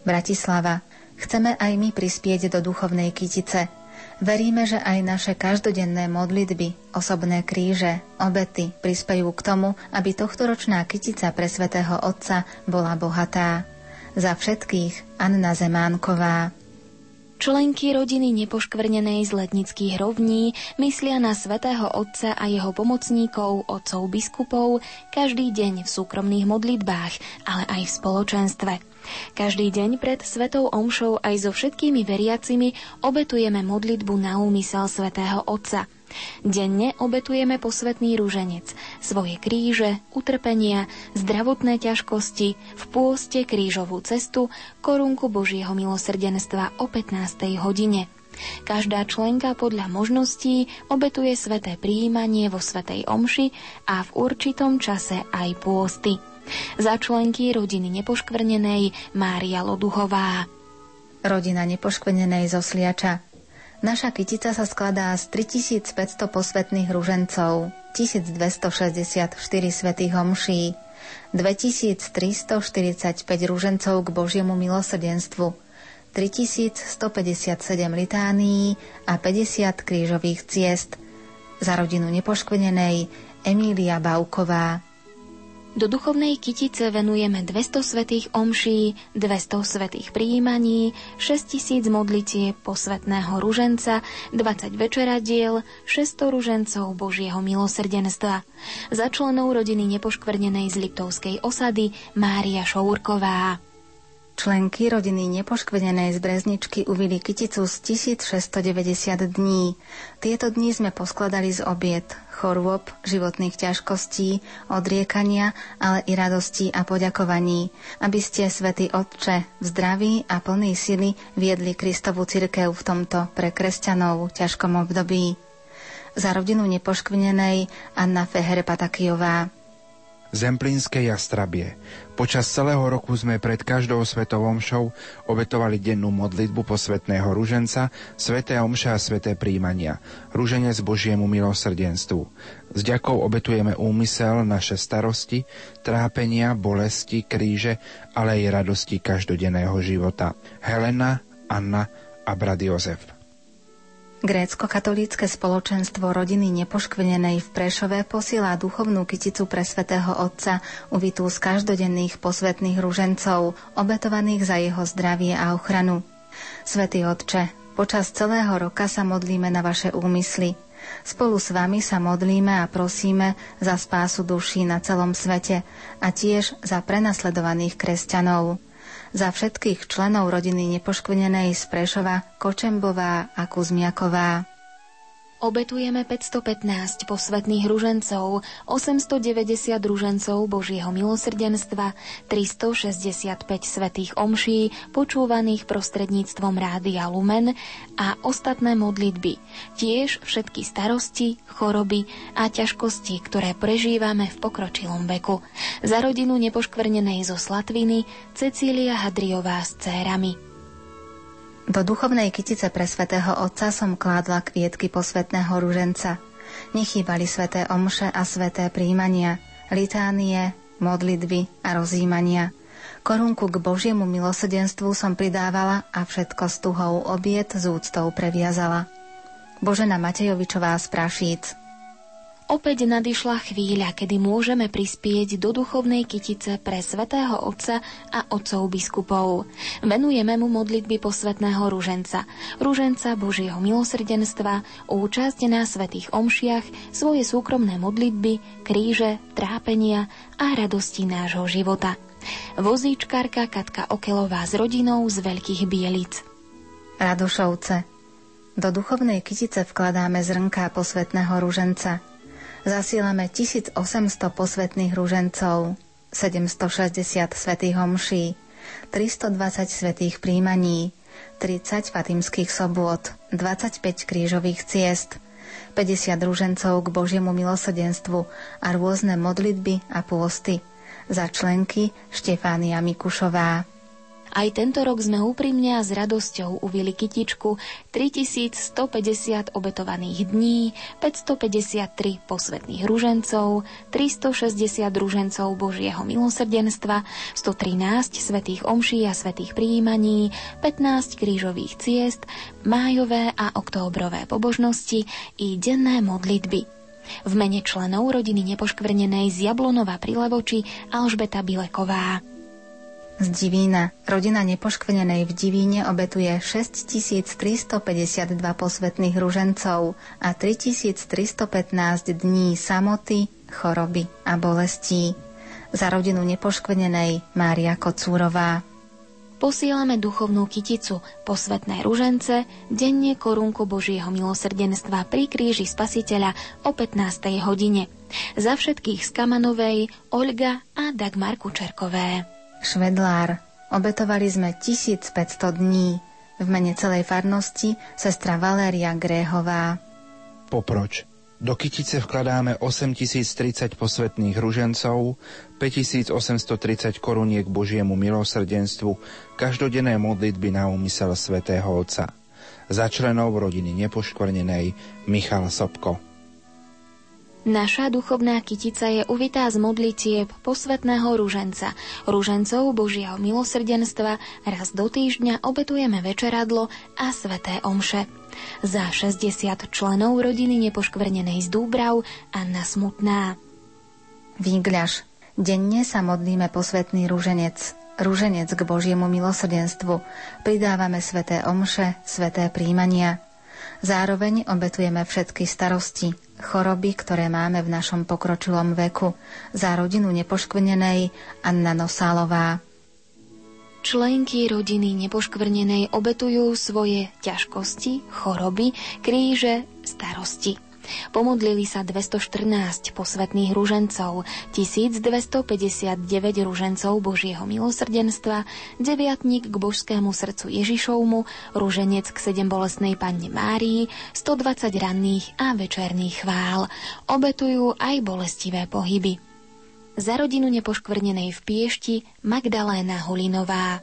Bratislava, chceme aj my prispieť do duchovnej kytice – Veríme, že aj naše každodenné modlitby, osobné kríže, obety prispejú k tomu, aby tohtoročná kytica pre svätého Otca bola bohatá. Za všetkých Anna Zemánková. Členky rodiny nepoškvrnenej z letnických rovní myslia na svätého Otca a jeho pomocníkov, otcov biskupov, každý deň v súkromných modlitbách, ale aj v spoločenstve. Každý deň pred Svetou Omšou aj so všetkými veriacimi obetujeme modlitbu na úmysel Svetého Otca. Denne obetujeme posvetný rúženec, svoje kríže, utrpenia, zdravotné ťažkosti, v pôste krížovú cestu, korunku Božieho milosrdenstva o 15. hodine. Každá členka podľa možností obetuje sveté príjmanie vo svetej omši a v určitom čase aj pôsty. Za členky rodiny nepoškvrnenej Mária Loduhová. Rodina nepoškvrnenej zo Sliača. Naša kytica sa skladá z 3500 posvetných ružencov, 1264 svetých homší, 2345 rúžencov k Božiemu milosrdenstvu, 3157 litánií a 50 krížových ciest. Za rodinu nepoškvrnenej Emília Bauková. Do duchovnej kytice venujeme 200 svetých omší, 200 svetých príjmaní, 6000 modlitie posvetného ruženca, 20 večeradiel, 600 ružencov Božieho milosrdenstva. Za členov rodiny nepoškvrnenej z Liptovskej osady Mária Šourková. Členky rodiny nepoškvenenej z Brezničky uvili kyticu z 1690 dní. Tieto dní sme poskladali z obiet, chorôb, životných ťažkostí, odriekania, ale i radostí a poďakovaní, aby ste, svätý Otče, v zdraví a plný sily viedli Kristovu cirkev v tomto pre kresťanov ťažkom období. Za rodinu nepoškvenenej Anna Feher Patakijová. Zemplínske jastrabie. Počas celého roku sme pred každou svetovou omšou obetovali dennú modlitbu posvetného ruženca, sveté omša a sveté príjmania, ruženec Božiemu milosrdenstvu. S ďakou obetujeme úmysel, naše starosti, trápenia, bolesti, kríže, ale aj radosti každodenného života. Helena, Anna a brat Jozef. Grécko-katolícke spoločenstvo rodiny nepoškvenenej v Prešove posiela duchovnú kyticu pre svätého Otca, uvitú z každodenných posvetných ružencov, obetovaných za jeho zdravie a ochranu. Svetý Otče, počas celého roka sa modlíme na vaše úmysly. Spolu s vami sa modlíme a prosíme za spásu duší na celom svete a tiež za prenasledovaných kresťanov za všetkých členov rodiny nepoškvrnenej z Prešova, Kočembová a Kuzmiaková. Obetujeme 515 posvetných ružencov, 890 ružencov Božieho milosrdenstva, 365 svetých omší, počúvaných prostredníctvom Rádia Lumen a ostatné modlitby. Tiež všetky starosti, choroby a ťažkosti, ktoré prežívame v pokročilom veku. Za rodinu nepoškvrnenej zo Slatviny Cecília Hadriová s cérami. Do duchovnej kytice pre svätého Otca som kládla kvietky posvetného ruženca. Nechýbali sveté omše a sveté príjmania, litánie, modlitby a rozjímania. Korunku k Božiemu milosedenstvu som pridávala a všetko s tuhou obiet z úctou previazala. Božena Matejovičová z Prašíc Opäť nadišla chvíľa, kedy môžeme prispieť do duchovnej kytice pre svätého Otca a otcov biskupov. Venujeme mu modlitby posvetného ruženca, ruženca Božieho milosrdenstva, účasť na svetých omšiach, svoje súkromné modlitby, kríže, trápenia a radosti nášho života. Vozíčkarka Katka Okelová s rodinou z Veľkých Bielic. Radošovce. Do duchovnej kytice vkladáme zrnká posvetného ruženca – Zasielame 1800 posvetných ružencov, 760 svetých homší, 320 svetých príjmaní, 30 fatimských sobôt, 25 krížových ciest, 50 ružencov k Božiemu milosodenstvu a rôzne modlitby a pôsty. Za členky Štefánia Mikušová. Aj tento rok sme úprimne a s radosťou uvili kytičku 3150 obetovaných dní, 553 posvetných ružencov, 360 ružencov Božieho milosrdenstva, 113 svetých omší a svetých príjmaní, 15 krížových ciest, májové a októbrové pobožnosti i denné modlitby. V mene členov rodiny nepoškvrnenej z Jablonova pri Alžbeta Bileková. Z Divína rodina nepoškvenenej v Divíne obetuje 6352 posvetných ružencov a 3315 dní samoty, choroby a bolestí. Za rodinu nepoškvenenej Mária Kocúrová. Posielame duchovnú kyticu, posvetné ružence, denne korunku Božieho milosrdenstva pri kríži Spasiteľa o 15. hodine. Za všetkých z Kamanovej, Olga a Dagmar Kučerkové. Švedlár. Obetovali sme 1500 dní. V mene celej farnosti sestra Valéria Gréhová. Poproč. Do kytice vkladáme 8030 posvetných ružencov, 5830 koruniek Božiemu milosrdenstvu, každodenné modlitby na úmysel svätého Otca. Za členov rodiny nepoškvrnenej Michal Sobko. Naša duchovná kytica je uvitá z modlitieb posvetného rúženca. Rúžencov Božieho milosrdenstva raz do týždňa obetujeme večeradlo a sveté omše. Za 60 členov rodiny nepoškvrnenej z Dúbrav Anna Smutná. Výgľaš. Denne sa modlíme posvetný rúženec. Rúženec k Božiemu milosrdenstvu. Pridávame sveté omše, sveté príjmania. Zároveň obetujeme všetky starosti, choroby, ktoré máme v našom pokročilom veku. Za rodinu nepoškvrnenej Anna Nosálová. členky rodiny nepoškvrnenej obetujú svoje ťažkosti, choroby, kríže, starosti. Pomodlili sa 214 posvetných ružencov, 1259 ružencov Božieho milosrdenstva, deviatník k božskému srdcu Ježišovmu, ruženec k sedembolesnej Panne Márii, 120 ranných a večerných chvál. Obetujú aj bolestivé pohyby. Za rodinu nepoškvrnenej v Piešti Magdaléna Hulinová.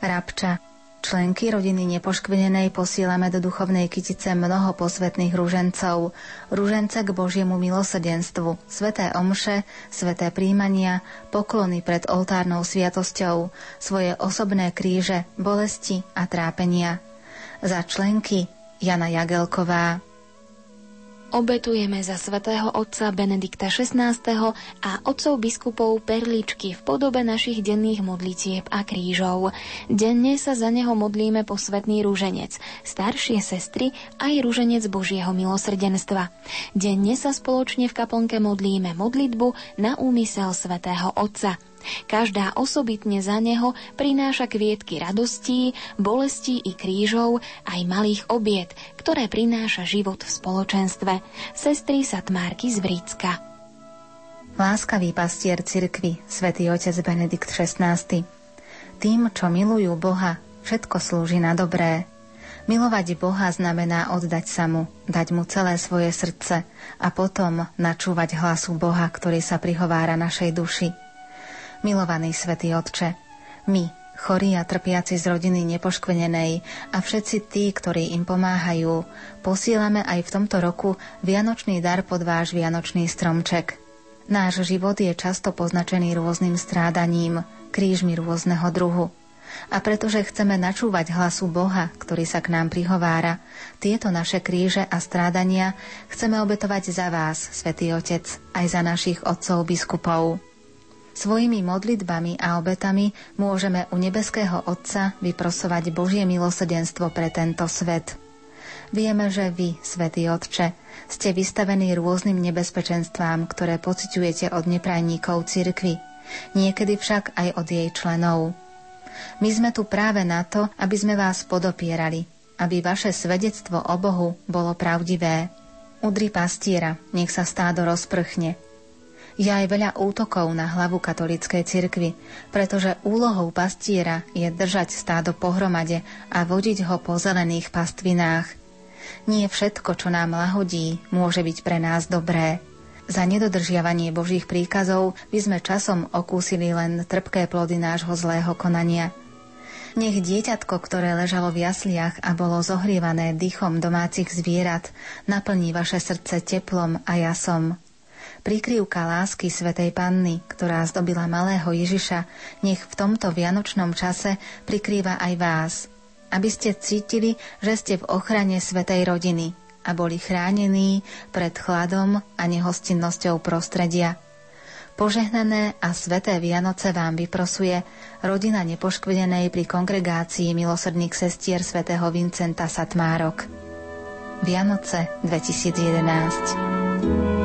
Rabča Členky rodiny nepoškvrnenej posílame do duchovnej kytice mnoho posvetných rúžencov, rúžence k Božiemu milosrdenstvu, sveté omše, sveté príjmania, poklony pred oltárnou sviatosťou, svoje osobné kríže, bolesti a trápenia. Za členky Jana Jagelková. Obetujeme za svätého otca Benedikta XVI. a otcov biskupov perličky v podobe našich denných modlitieb a krížov. Denne sa za neho modlíme posvetný rúženec, staršie sestry aj rúženec Božieho milosrdenstva. Denne sa spoločne v kaplnke modlíme modlitbu na úmysel svätého otca – Každá osobitne za neho prináša kvietky radostí, bolestí i krížov, aj malých obiet, ktoré prináša život v spoločenstve. Sestry Satmárky z Vrícka. Láskavý pastier cirkvy, svätý otec Benedikt XVI. Tým, čo milujú Boha, všetko slúži na dobré. Milovať Boha znamená oddať sa mu, dať mu celé svoje srdce a potom načúvať hlasu Boha, ktorý sa prihovára našej duši. Milovaný svätý Otče, my, chorí a trpiaci z rodiny nepoškvenenej a všetci tí, ktorí im pomáhajú, posílame aj v tomto roku vianočný dar pod váš vianočný stromček. Náš život je často poznačený rôznym strádaním, krížmi rôzneho druhu. A pretože chceme načúvať hlasu Boha, ktorý sa k nám prihovára, tieto naše kríže a strádania chceme obetovať za vás, Svetý Otec, aj za našich otcov biskupov. Svojimi modlitbami a obetami môžeme u nebeského Otca vyprosovať Božie milosedenstvo pre tento svet. Vieme, že vy, Svetý Otče, ste vystavení rôznym nebezpečenstvám, ktoré pociťujete od neprajníkov cirkvy, niekedy však aj od jej členov. My sme tu práve na to, aby sme vás podopierali, aby vaše svedectvo o Bohu bolo pravdivé. Udri pastiera, nech sa stádo rozprchne, je aj veľa útokov na hlavu katolíckej cirkvi, pretože úlohou pastiera je držať stádo pohromade a vodiť ho po zelených pastvinách. Nie všetko, čo nám lahodí, môže byť pre nás dobré. Za nedodržiavanie Božích príkazov by sme časom okúsili len trpké plody nášho zlého konania. Nech dieťatko, ktoré ležalo v jasliach a bolo zohrievané dychom domácich zvierat, naplní vaše srdce teplom a jasom. Prikrývka lásky Svetej Panny, ktorá zdobila malého Ježiša, nech v tomto vianočnom čase prikrýva aj vás, aby ste cítili, že ste v ochrane Svetej rodiny a boli chránení pred chladom a nehostinnosťou prostredia. Požehnané a sveté Vianoce vám vyprosuje rodina nepoškvedenej pri kongregácii milosrdných sestier svätého Vincenta Satmárok. Vianoce 2011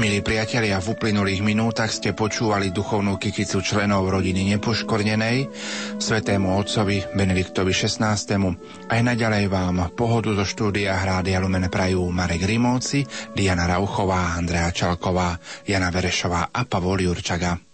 Milí priatelia, v uplynulých minútach ste počúvali duchovnú kyticu členov rodiny nepoškornenej, svetému otcovi Benediktovi XVI. Aj naďalej vám pohodu zo štúdia Hrádia Lumen prajú Marek Rimóci, Diana Rauchová, Andrea Čalková, Jana Verešová a Pavol Jurčaga.